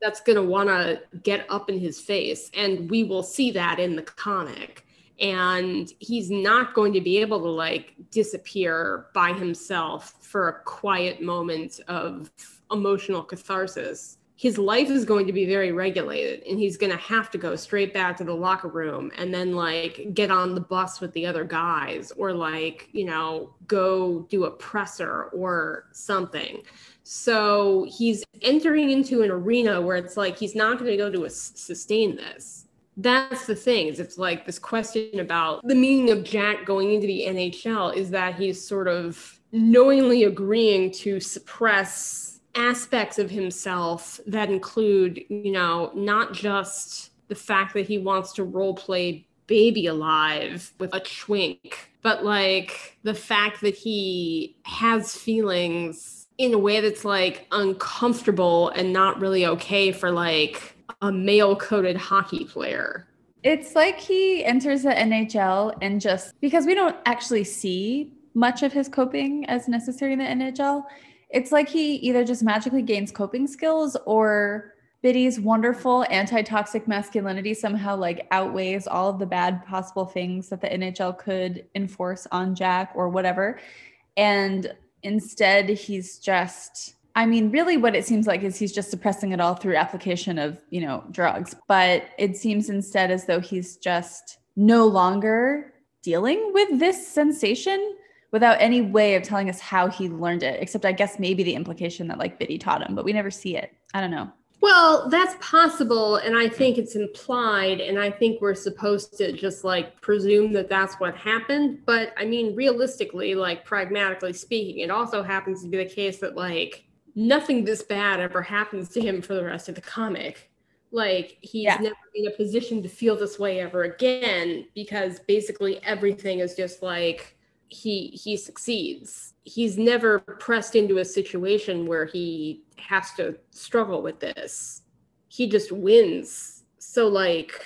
that's going to want to get up in his face. And we will see that in the comic. And he's not going to be able to like disappear by himself for a quiet moment of emotional catharsis his life is going to be very regulated and he's going to have to go straight back to the locker room and then like get on the bus with the other guys or like you know go do a presser or something. So he's entering into an arena where it's like he's not going to go to a, sustain this. That's the thing is it's like this question about the meaning of jack going into the nhl is that he's sort of knowingly agreeing to suppress aspects of himself that include, you know, not just the fact that he wants to role play baby alive with a twink, but like the fact that he has feelings in a way that's like uncomfortable and not really okay for like a male coded hockey player. It's like he enters the NHL and just because we don't actually see much of his coping as necessary in the NHL, it's like he either just magically gains coping skills or Bitty's wonderful anti-toxic masculinity somehow like outweighs all of the bad possible things that the NHL could enforce on Jack or whatever. And instead he's just I mean, really what it seems like is he's just suppressing it all through application of, you know, drugs. But it seems instead as though he's just no longer dealing with this sensation without any way of telling us how he learned it, except I guess maybe the implication that like Bitty taught him, but we never see it. I don't know. Well, that's possible. And I think hmm. it's implied. And I think we're supposed to just like presume that that's what happened. But I mean, realistically, like pragmatically speaking, it also happens to be the case that like nothing this bad ever happens to him for the rest of the comic. Like he's yeah. never in a position to feel this way ever again because basically everything is just like he he succeeds. He's never pressed into a situation where he has to struggle with this. He just wins. So like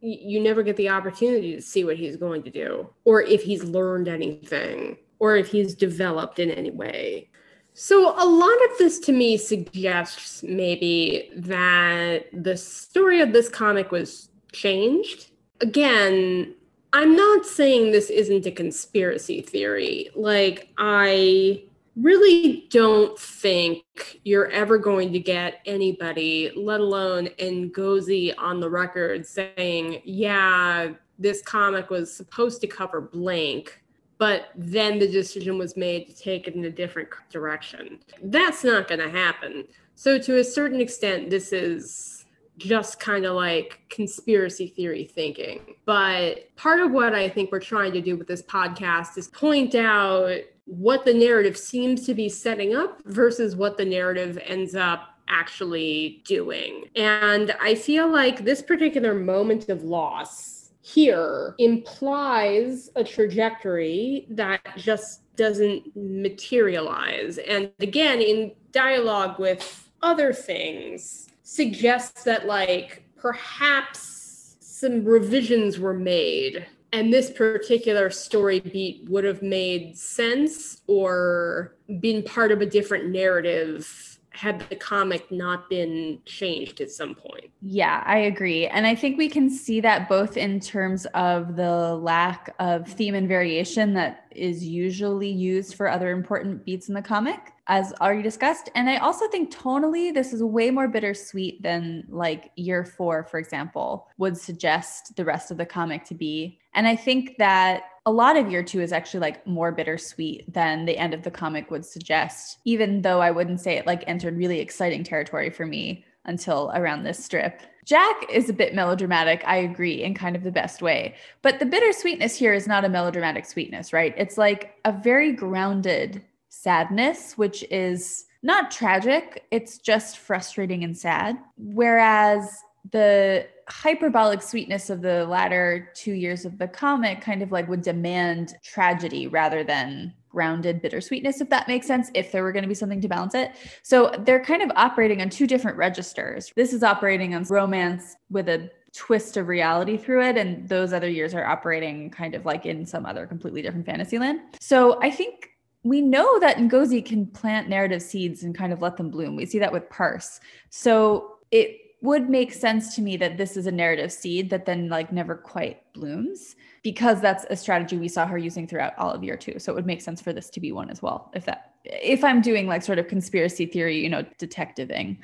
you never get the opportunity to see what he's going to do or if he's learned anything or if he's developed in any way. So a lot of this to me suggests maybe that the story of this comic was changed. Again I'm not saying this isn't a conspiracy theory. Like, I really don't think you're ever going to get anybody, let alone Ngozi, on the record saying, yeah, this comic was supposed to cover blank, but then the decision was made to take it in a different direction. That's not going to happen. So, to a certain extent, this is just kind of like conspiracy theory thinking. But part of what I think we're trying to do with this podcast is point out what the narrative seems to be setting up versus what the narrative ends up actually doing. And I feel like this particular moment of loss here implies a trajectory that just doesn't materialize. And again, in dialogue with other things, suggests that like perhaps some revisions were made and this particular story beat would have made sense or been part of a different narrative had the comic not been changed at some point. Yeah, I agree. And I think we can see that both in terms of the lack of theme and variation that is usually used for other important beats in the comic, as already discussed. And I also think tonally, this is way more bittersweet than like year four, for example, would suggest the rest of the comic to be. And I think that a lot of year two is actually like more bittersweet than the end of the comic would suggest, even though I wouldn't say it like entered really exciting territory for me until around this strip. Jack is a bit melodramatic, I agree, in kind of the best way. But the bittersweetness here is not a melodramatic sweetness, right? It's like a very grounded sadness, which is not tragic, it's just frustrating and sad. Whereas the hyperbolic sweetness of the latter two years of the comic kind of like would demand tragedy rather than grounded bittersweetness, if that makes sense, if there were going to be something to balance it. So they're kind of operating on two different registers. This is operating on romance with a twist of reality through it. And those other years are operating kind of like in some other completely different fantasy land. So I think we know that Ngozi can plant narrative seeds and kind of let them bloom. We see that with Parse. So it would make sense to me that this is a narrative seed that then like never quite blooms because that's a strategy we saw her using throughout all of year two. So it would make sense for this to be one as well. If that if I'm doing like sort of conspiracy theory, you know, detectiving,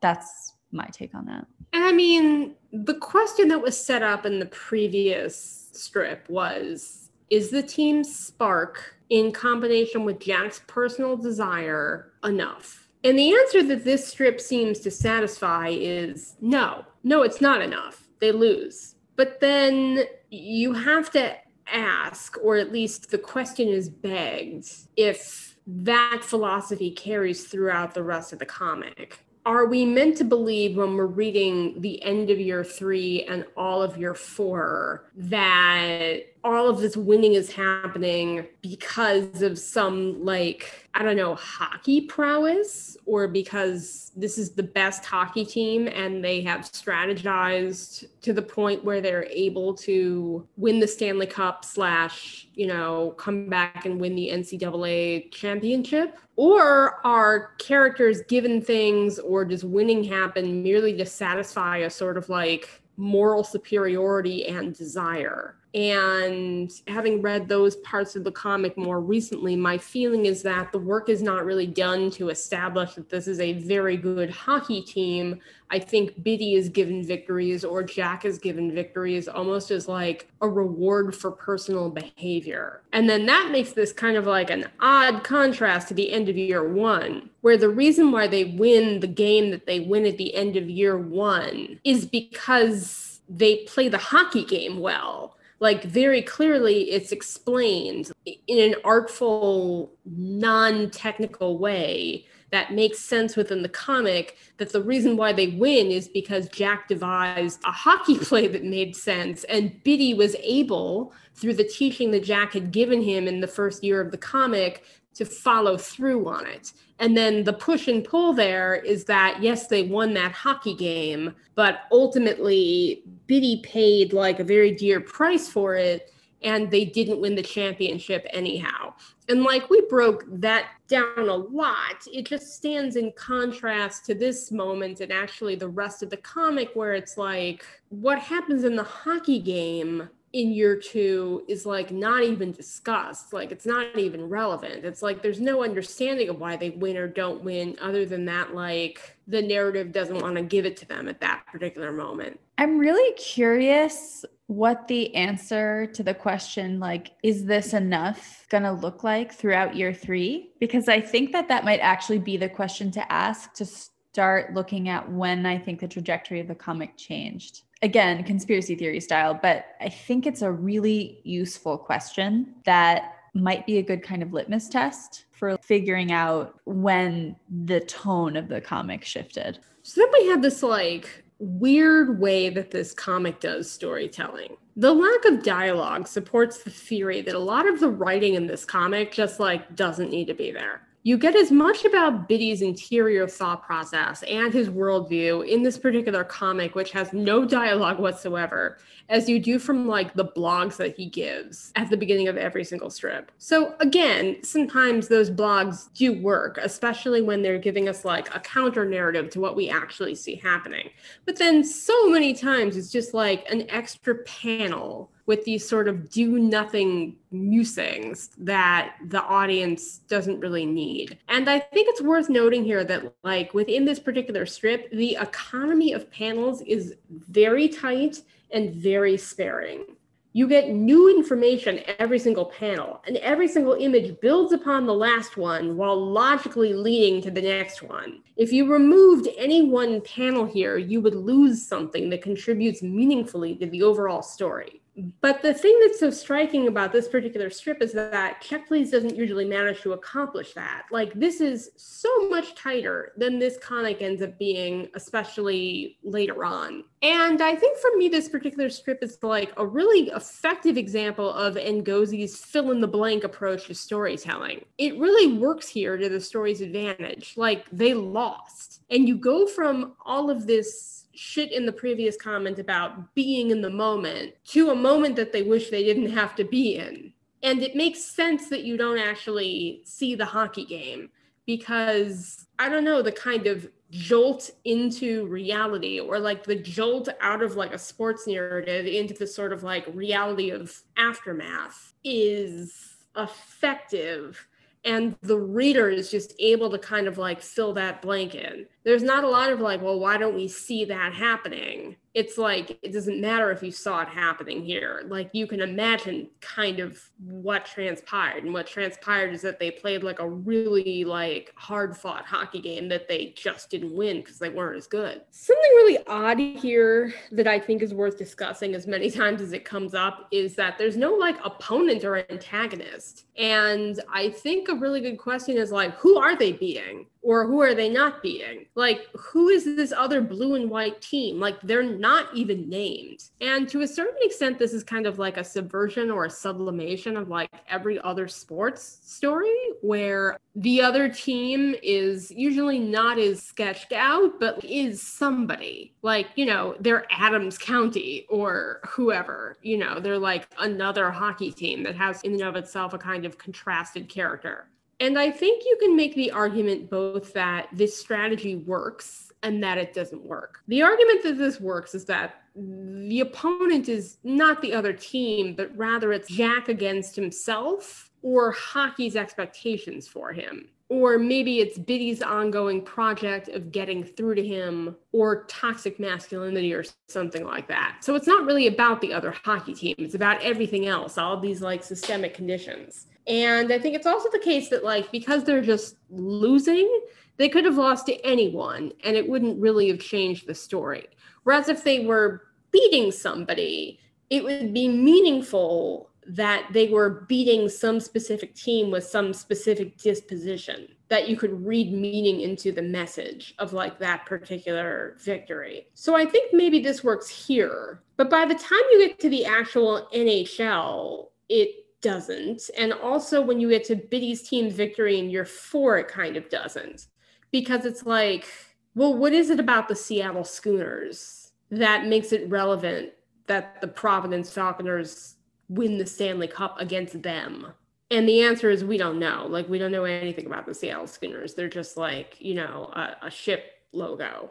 that's my take on that. I mean, the question that was set up in the previous strip was is the team spark in combination with Jack's personal desire enough? And the answer that this strip seems to satisfy is no. No, it's not enough. They lose. But then you have to ask, or at least the question is begged, if that philosophy carries throughout the rest of the comic are we meant to believe when we're reading the end of year three and all of year four that all of this winning is happening because of some like i don't know hockey prowess or because this is the best hockey team and they have strategized to the point where they're able to win the stanley cup slash you know come back and win the ncaa championship? Or are characters given things or does winning happen merely to satisfy a sort of like moral superiority and desire and having read those parts of the comic more recently, my feeling is that the work is not really done to establish that this is a very good hockey team. I think Bitty is given victories or Jack is given victories almost as like a reward for personal behavior. And then that makes this kind of like an odd contrast to the end of year one, where the reason why they win the game that they win at the end of year one is because they play the hockey game well like very clearly it's explained in an artful non-technical way that makes sense within the comic that the reason why they win is because Jack devised a hockey play that made sense and Bitty was able through the teaching that Jack had given him in the first year of the comic to follow through on it. And then the push and pull there is that, yes, they won that hockey game, but ultimately Bitty paid like a very dear price for it and they didn't win the championship anyhow. And like we broke that down a lot, it just stands in contrast to this moment and actually the rest of the comic where it's like what happens in the hockey game in year two is like not even discussed. Like it's not even relevant. It's like there's no understanding of why they win or don't win, other than that, like the narrative doesn't want to give it to them at that particular moment. I'm really curious what the answer to the question, like, is this enough, gonna look like throughout year three? Because I think that that might actually be the question to ask to start looking at when I think the trajectory of the comic changed again, conspiracy theory style, but I think it's a really useful question that might be a good kind of litmus test for figuring out when the tone of the comic shifted. So then we have this like weird way that this comic does storytelling. The lack of dialogue supports the theory that a lot of the writing in this comic just like doesn't need to be there you get as much about Bitty's interior thought process and his worldview in this particular comic, which has no dialogue whatsoever, as you do from like the blogs that he gives at the beginning of every single strip. So again, sometimes those blogs do work, especially when they're giving us like a counter narrative to what we actually see happening. But then so many times it's just like an extra panel with these sort of do nothing musings that the audience doesn't really need. And I think it's worth noting here that, like, within this particular strip, the economy of panels is very tight and very sparing. You get new information every single panel, and every single image builds upon the last one while logically leading to the next one. If you removed any one panel here, you would lose something that contributes meaningfully to the overall story. But the thing that's so striking about this particular strip is that Check Please doesn't usually manage to accomplish that. Like, this is so much tighter than this comic ends up being, especially later on. And I think for me, this particular strip is like a really effective example of Ngozi's fill in the blank approach to storytelling. It really works here to the story's advantage. Like, they lost. And you go from all of this shit in the previous comment about being in the moment to a moment that they wish they didn't have to be in. And it makes sense that you don't actually see the hockey game because I don't know, the kind of jolt into reality or like the jolt out of like a sports narrative into the sort of like reality of aftermath is effective and the reader is just able to kind of like fill that blank in. There's not a lot of like, well, why don't we see that happening? It's like it doesn't matter if you saw it happening here. Like you can imagine kind of what transpired. And what transpired is that they played like a really like hard fought hockey game that they just didn't win because they weren't as good. Something really odd here that i think is worth discussing as many times as it comes up is that there's no like opponent or antagonist. And i think a really good question is like who are they being or who are they not beating? Like, who is this other blue and white team? Like, they're not even named. And to a certain extent, this is kind of like a subversion or a sublimation of like every other sports story where the other team is usually not as sketched out, but is somebody. Like, you know, they're Adams County or whoever, you know, they're like another hockey team that has in and of itself a kind of contrasted character. And I think you can make the argument both that this strategy works and that it doesn't work. The argument that this works is that the opponent is not the other team, but rather it's Jack against himself or hockey's expectations for him. Or maybe it's Bitty's ongoing project of getting through to him or toxic masculinity or something like that. So it's not really about the other hockey team, it's about everything else, all these like systemic conditions. And I think it's also the case that, like, because they're just losing, they could have lost to anyone and it wouldn't really have changed the story. Whereas if they were beating somebody, it would be meaningful that they were beating some specific team with some specific disposition that you could read meaning into the message of like that particular victory. So I think maybe this works here. But by the time you get to the actual NHL, it doesn't. And also when you get to Bitty's team victory in year four, it kind of doesn't. Because it's like, well, what is it about the Seattle Schooners that makes it relevant that the Providence Falconers win the Stanley Cup against them? And the answer is we don't know. Like, we don't know anything about the Seattle Schooners. They're just like, you know, a, a ship logo.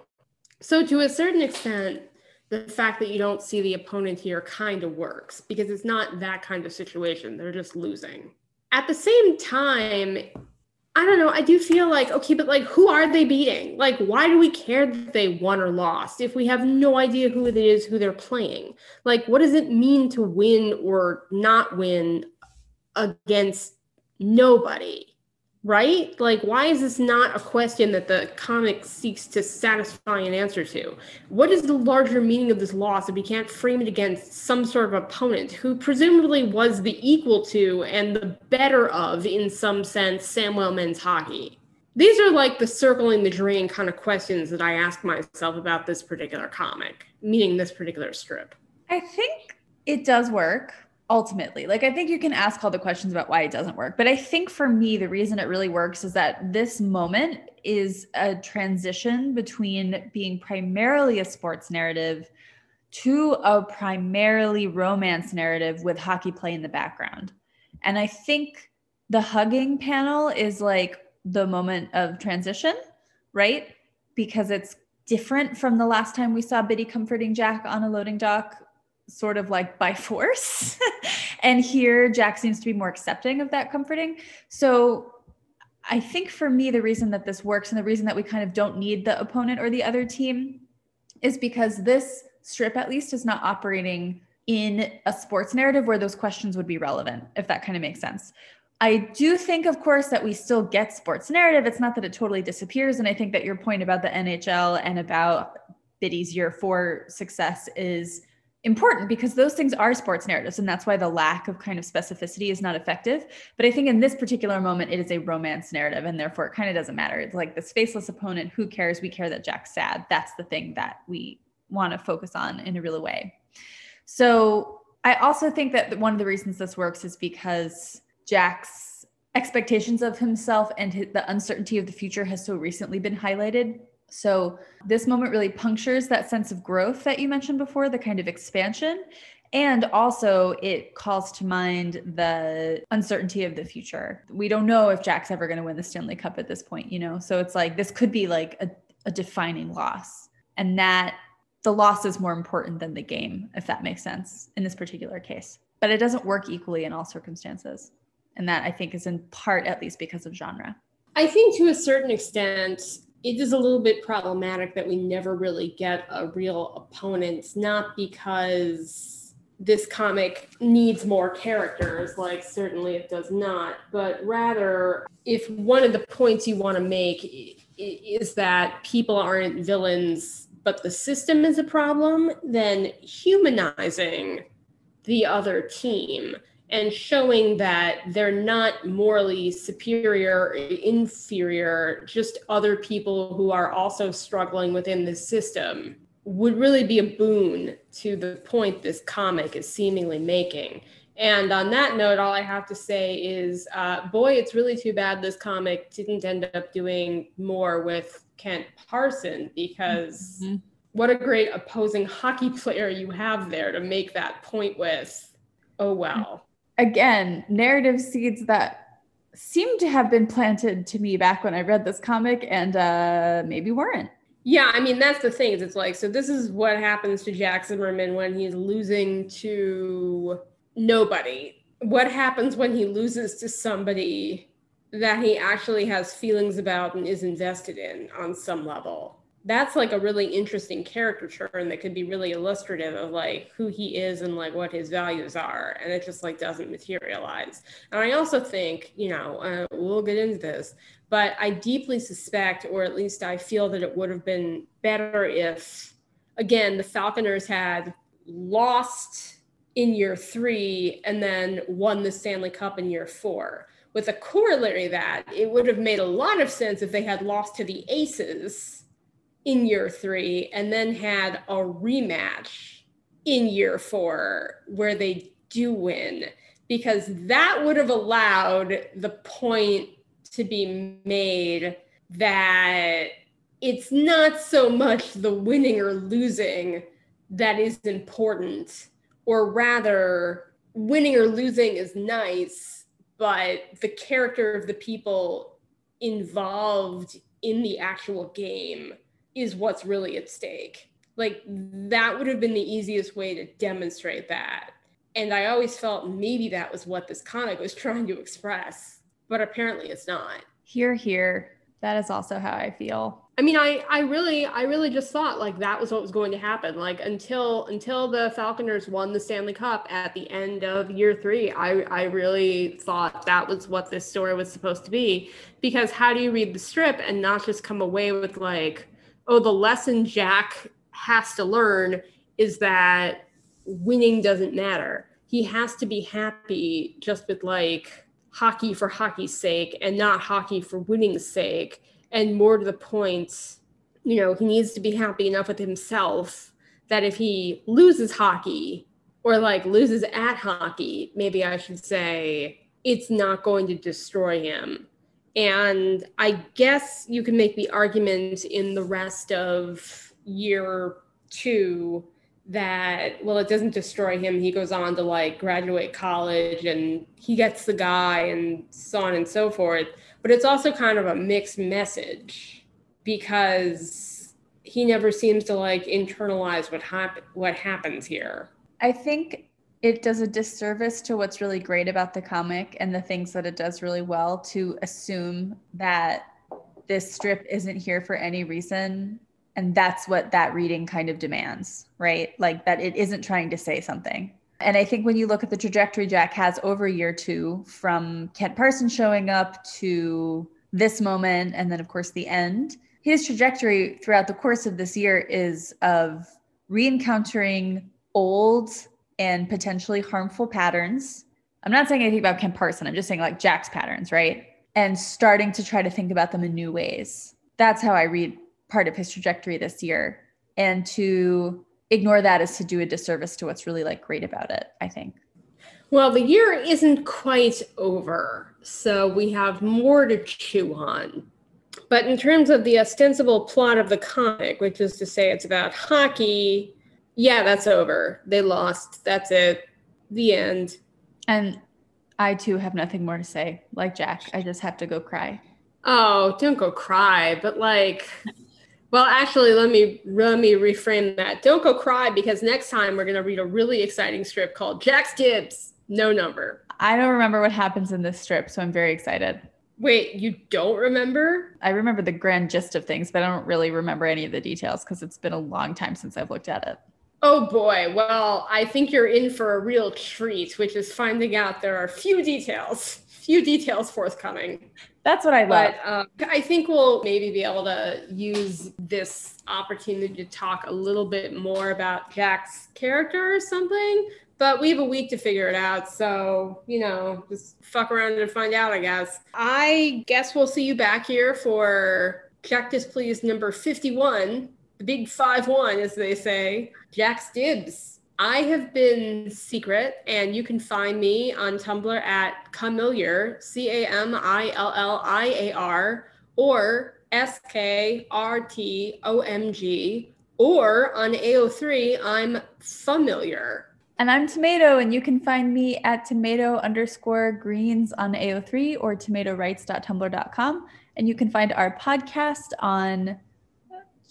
So, to a certain extent, the fact that you don't see the opponent here kind of works because it's not that kind of situation. They're just losing. At the same time, I don't know. I do feel like, okay, but like, who are they beating? Like, why do we care that they won or lost if we have no idea who it is, who they're playing? Like, what does it mean to win or not win against nobody? Right? Like, why is this not a question that the comic seeks to satisfy an answer to? What is the larger meaning of this loss if we can't frame it against some sort of opponent who presumably was the equal to and the better of, in some sense, Samwell men's hockey? These are like the circling the drain kind of questions that I ask myself about this particular comic, meaning this particular strip. I think it does work ultimately like i think you can ask all the questions about why it doesn't work but i think for me the reason it really works is that this moment is a transition between being primarily a sports narrative to a primarily romance narrative with hockey play in the background. And i think the hugging panel is like the moment of transition right? Because it's different from the last time we saw bitty comforting jack on a loading dock sort of like by force. and here, Jack seems to be more accepting of that comforting. So I think for me, the reason that this works and the reason that we kind of don't need the opponent or the other team is because this strip, at least, is not operating in a sports narrative where those questions would be relevant, if that kind of makes sense. I do think, of course, that we still get sports narrative. It's not that it totally disappears. And I think that your point about the NHL and about Bitty's year four success is important because those things are sports narratives and that's why the lack of kind of specificity is not effective. But i think in this particular moment it is a romance narrative and therefore it kind of doesn't matter. It's like this faceless opponent who cares? We care that jack's sad. That's the thing that we want to focus on in a real way. So i also think that one of the reasons this works is because jack's expectations of himself and the uncertainty of the future has so recently been highlighted so, this moment really punctures that sense of growth that you mentioned before, the kind of expansion. And also, it calls to mind the uncertainty of the future. We don't know if Jack's ever going to win the Stanley Cup at this point, you know? So, it's like this could be like a, a defining loss and that the loss is more important than the game, if that makes sense in this particular case. But it doesn't work equally in all circumstances. And that I think is in part, at least, because of genre. I think to a certain extent, it is a little bit problematic that we never really get a real opponent, not because this comic needs more characters, like certainly it does not, but rather if one of the points you want to make is that people aren't villains, but the system is a problem, then humanizing the other team and showing that they're not morally superior or inferior, just other people who are also struggling within the system would really be a boon to the point this comic is seemingly making. And on that note, all I have to say is, uh, boy, it's really too bad this comic didn't end up doing more with Kent Parson because mm-hmm. what a great opposing hockey player you have there to make that point with. Oh, well again, narrative seeds that seem to have been planted to me back when I read this comic and uh, maybe weren't. Yeah, I mean that's the thing. It's like so. This is what happens to Jack Zimmermann when he's losing to nobody. What happens when he loses to somebody that he actually has feelings about and is invested in on some level? That's like a really interesting character turn that could be really illustrative of like who he is and like what his values are and it just like doesn't materialize. And i also think you know uh, we'll get into this but i deeply suspect or at least i feel that it would have been better if again the falconers had lost in year three and then won the stanley cup in year four. With a corollary that it would have made a lot of sense if they had lost to the aces in year three and then had a rematch in year four where they do win because that would have allowed the point to be made that it's not so much the winning or losing that is important, or rather, winning or losing is nice, but the character of the people involved in the actual game is what's really at stake. Like that would have been the easiest way to demonstrate that. And I always felt maybe that was what this comic was trying to express, but apparently it's not. Here, here. That is also how I feel. I mean, I, I really, I really just thought like that was what was going to happen. Like until until the Falconers won the Stanley Cup at the end of year three, I, I really thought that was what this story was supposed to be. Because how do you read the strip and not just come away with like, oh, the lesson Jack has to learn is that winning doesn't matter. He has to be happy just with like hockey for hockey's sake and not hockey for winning's sake. And more to the point, you know, he needs to be happy enough with himself that if he loses hockey or like loses at hockey, maybe I should say, it's not going to destroy him and I guess you can make the argument in the rest of year two that, well, it doesn't destroy him. He goes on to like graduate college and he gets the guy and so on and so forth. But it's also kind of a mixed message because he never seems to like internalize what hap- what happens here. I think it does a disservice to what's really great about the comic and the things that it does really well to assume that this strip isn't here for any reason and that's what that reading kind of demands right? Like that it isn't trying to say something. And i think when you look at the trajectory jack has over year two from kent parson showing up to this moment and then of course the end his trajectory throughout the course of this year is of re-encountering old and potentially harmful patterns. I'm not saying anything about Kent Parson. I'm just saying like Jack's patterns, right? And starting to try to think about them in new ways. That's how I read part of his trajectory this year. And to ignore that is to do a disservice to what's really like great about it, I think. Well, the year isn't quite over, so we have more to chew on. But in terms of the ostensible plot of the comic, which is to say it's about hockey, yeah, that's over. They lost. That's it. The end. And I too have nothing more to say. Like Jack, I just have to go cry. Oh, don't go cry, but like Well, actually, let me let me reframe that. Don't go cry because next time we're going to read a really exciting strip called Jack's Dibs. No number. I don't remember what happens in this strip, so I'm very excited. Wait, you don't remember? I remember the grand gist of things, but I don't really remember any of the details because it's been a long time since I've looked at it. Oh boy. Well, I think you're in for a real treat, which is finding out there are few details, few details forthcoming. That's what I love. But um, I think we'll maybe be able to use this opportunity to talk a little bit more about Jack's character or something. But we have a week to figure it out. So, you know, just fuck around and find out, I guess. I guess we'll see you back here for Check This Please number 51, the big 5 1, as they say, Jack's Dibs. I have been Sekrit, and you can find me on Tumblr at Camilliar, C A M I L L I A R, or S K R T O M G, or on AO3, I'm familiar. And I'm Tomato, and you can find me at tomato underscore greens on AO3 or tomatorights.tumblr.com. And you can find our podcast on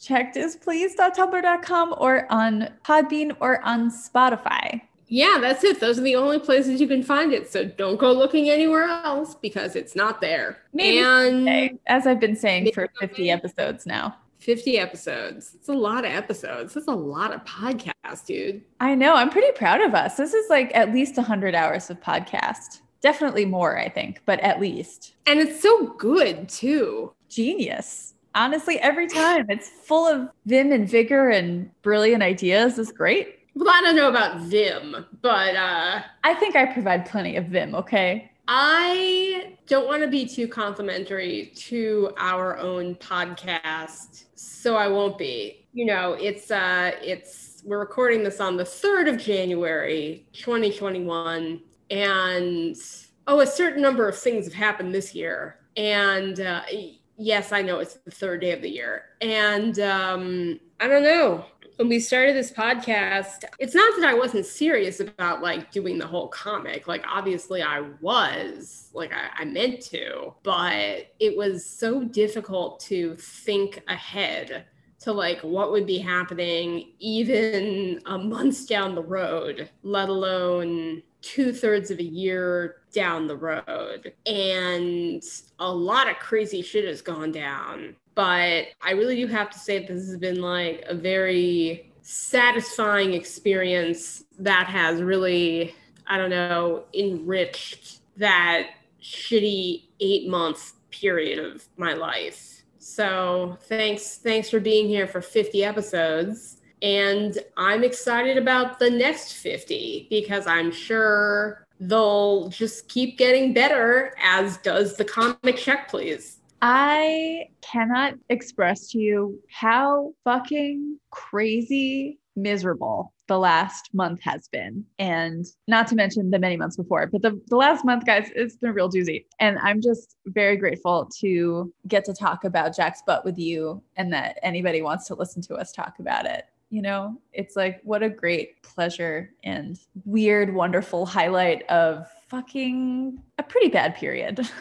checkthisplease.tumblr.com or on Podbean or on Spotify. Yeah, that's it. Those are the only places you can find it. So don't go looking anywhere else because it's not there. Maybe and as I've been saying for 50 episodes now. 50 episodes. It's a lot of episodes. That's a lot of podcasts, dude. I know. I'm pretty proud of us. This is like at least 100 hours of podcast. Definitely more, I think, but at least. And it's so good, too. Genius. Honestly, every time it's full of vim and vigor and brilliant ideas. It's great. Well, I don't know about vim, but uh I think I provide plenty of vim, okay? I don't want to be too complimentary to our own podcast, so I won't be. You know, it's uh it's we're recording this on the 3rd of January, 2021, and oh, a certain number of things have happened this year. And uh yes, I know it's the third day of the year. And um I don't know when we started this podcast, it's not that I wasn't serious about like doing the whole comic. Like, obviously, I was, like, I, I, meant to, but it was so difficult to think ahead to like what would be happening even a month down the road, let alone two thirds of a year down the road. And a lot of crazy shit has gone down but I really do have to say this has been like a very satisfying experience that has really, I don't know, enriched that shitty eight month period of my life. So thanks, thanks for being here for 50 episodes. And I'm excited about the next 50 because I'm sure they'll just keep getting better, as does the comic check, please. I cannot express to you how fucking crazy miserable the last month has been. And not to mention the many months before, but the, the last month, guys, it's been a real doozy. And I'm just very grateful to get to talk about Jack's butt with you and that anybody wants to listen to us talk about it. You know, it's like what a great pleasure and weird, wonderful highlight of fucking a pretty bad period.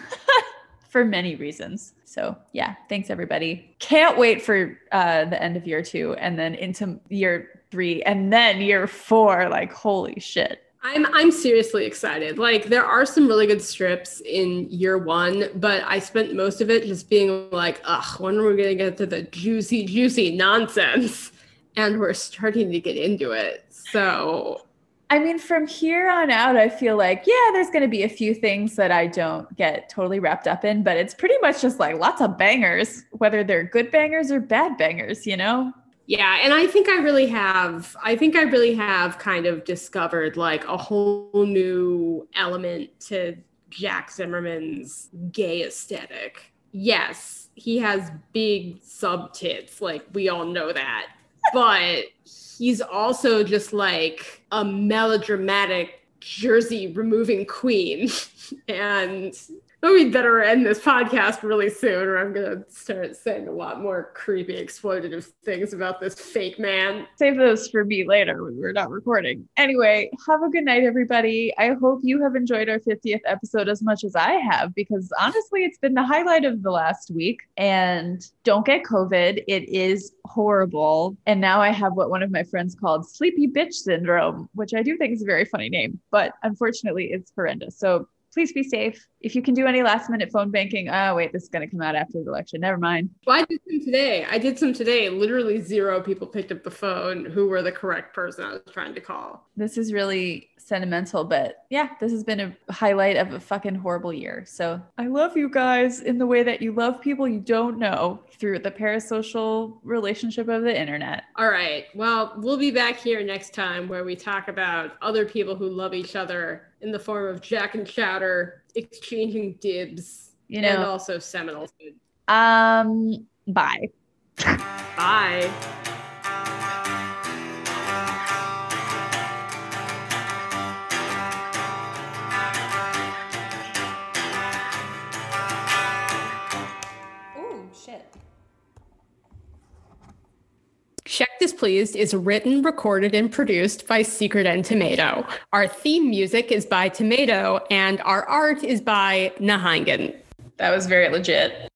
for many reasons. So yeah, thanks everybody. Can't wait for uh, the end of year two and then into year three and then year four. Like holy shit. I'm I'm seriously excited. Like there are some really good strips in year one, but I spent most of it just being like, ugh, when are we gonna get to the juicy, juicy nonsense? And we're starting to get into it. So I mean, from here on out, I feel like, yeah, there's going to be a few things that I don't get totally wrapped up in, but it's pretty much just like lots of bangers, whether they're good bangers or bad bangers, you know? Yeah. And I think I really have, I think I really have kind of discovered like a whole new element to Jack Zimmermann's gay aesthetic. Yes, he has big sub tits, like we all know that. But he's also just like a melodramatic jersey removing queen. And we better end this podcast really soon, or I'm gonna start saying a lot more creepy, exploitative things about this fake man. Save those for me later when we're not recording. Anyway, have a good night, everybody. I hope you have enjoyed our 50th episode as much as I have, because honestly, it's been the highlight of the last week. And don't get COVID. It is horrible. And now I have what one of my friends called sleepy bitch syndrome, which I do think is a very funny name, but unfortunately, it's horrendous. So please be safe. If you can do any last minute phone banking, oh, wait, this is going to come out after the election. Never mind. Well, I did some today. I did some today. Literally zero people picked up the phone who were the correct person I was trying to call. This is really sentimental, but yeah, this has been a highlight of a fucking horrible year. So I love you guys in the way that you love people you don't know through the parasocial relationship of the internet. All right. Well, we'll be back here next time where we talk about other people who love each other in the form of Jack and Chatter exchanging dibs. You know, and also Seminole. Um, bye. Bye. Check This Pleased is written, recorded, and produced by Sekrit and Tomato. Our theme music is by Tomato, and our art is by Nahingen. That was very legit.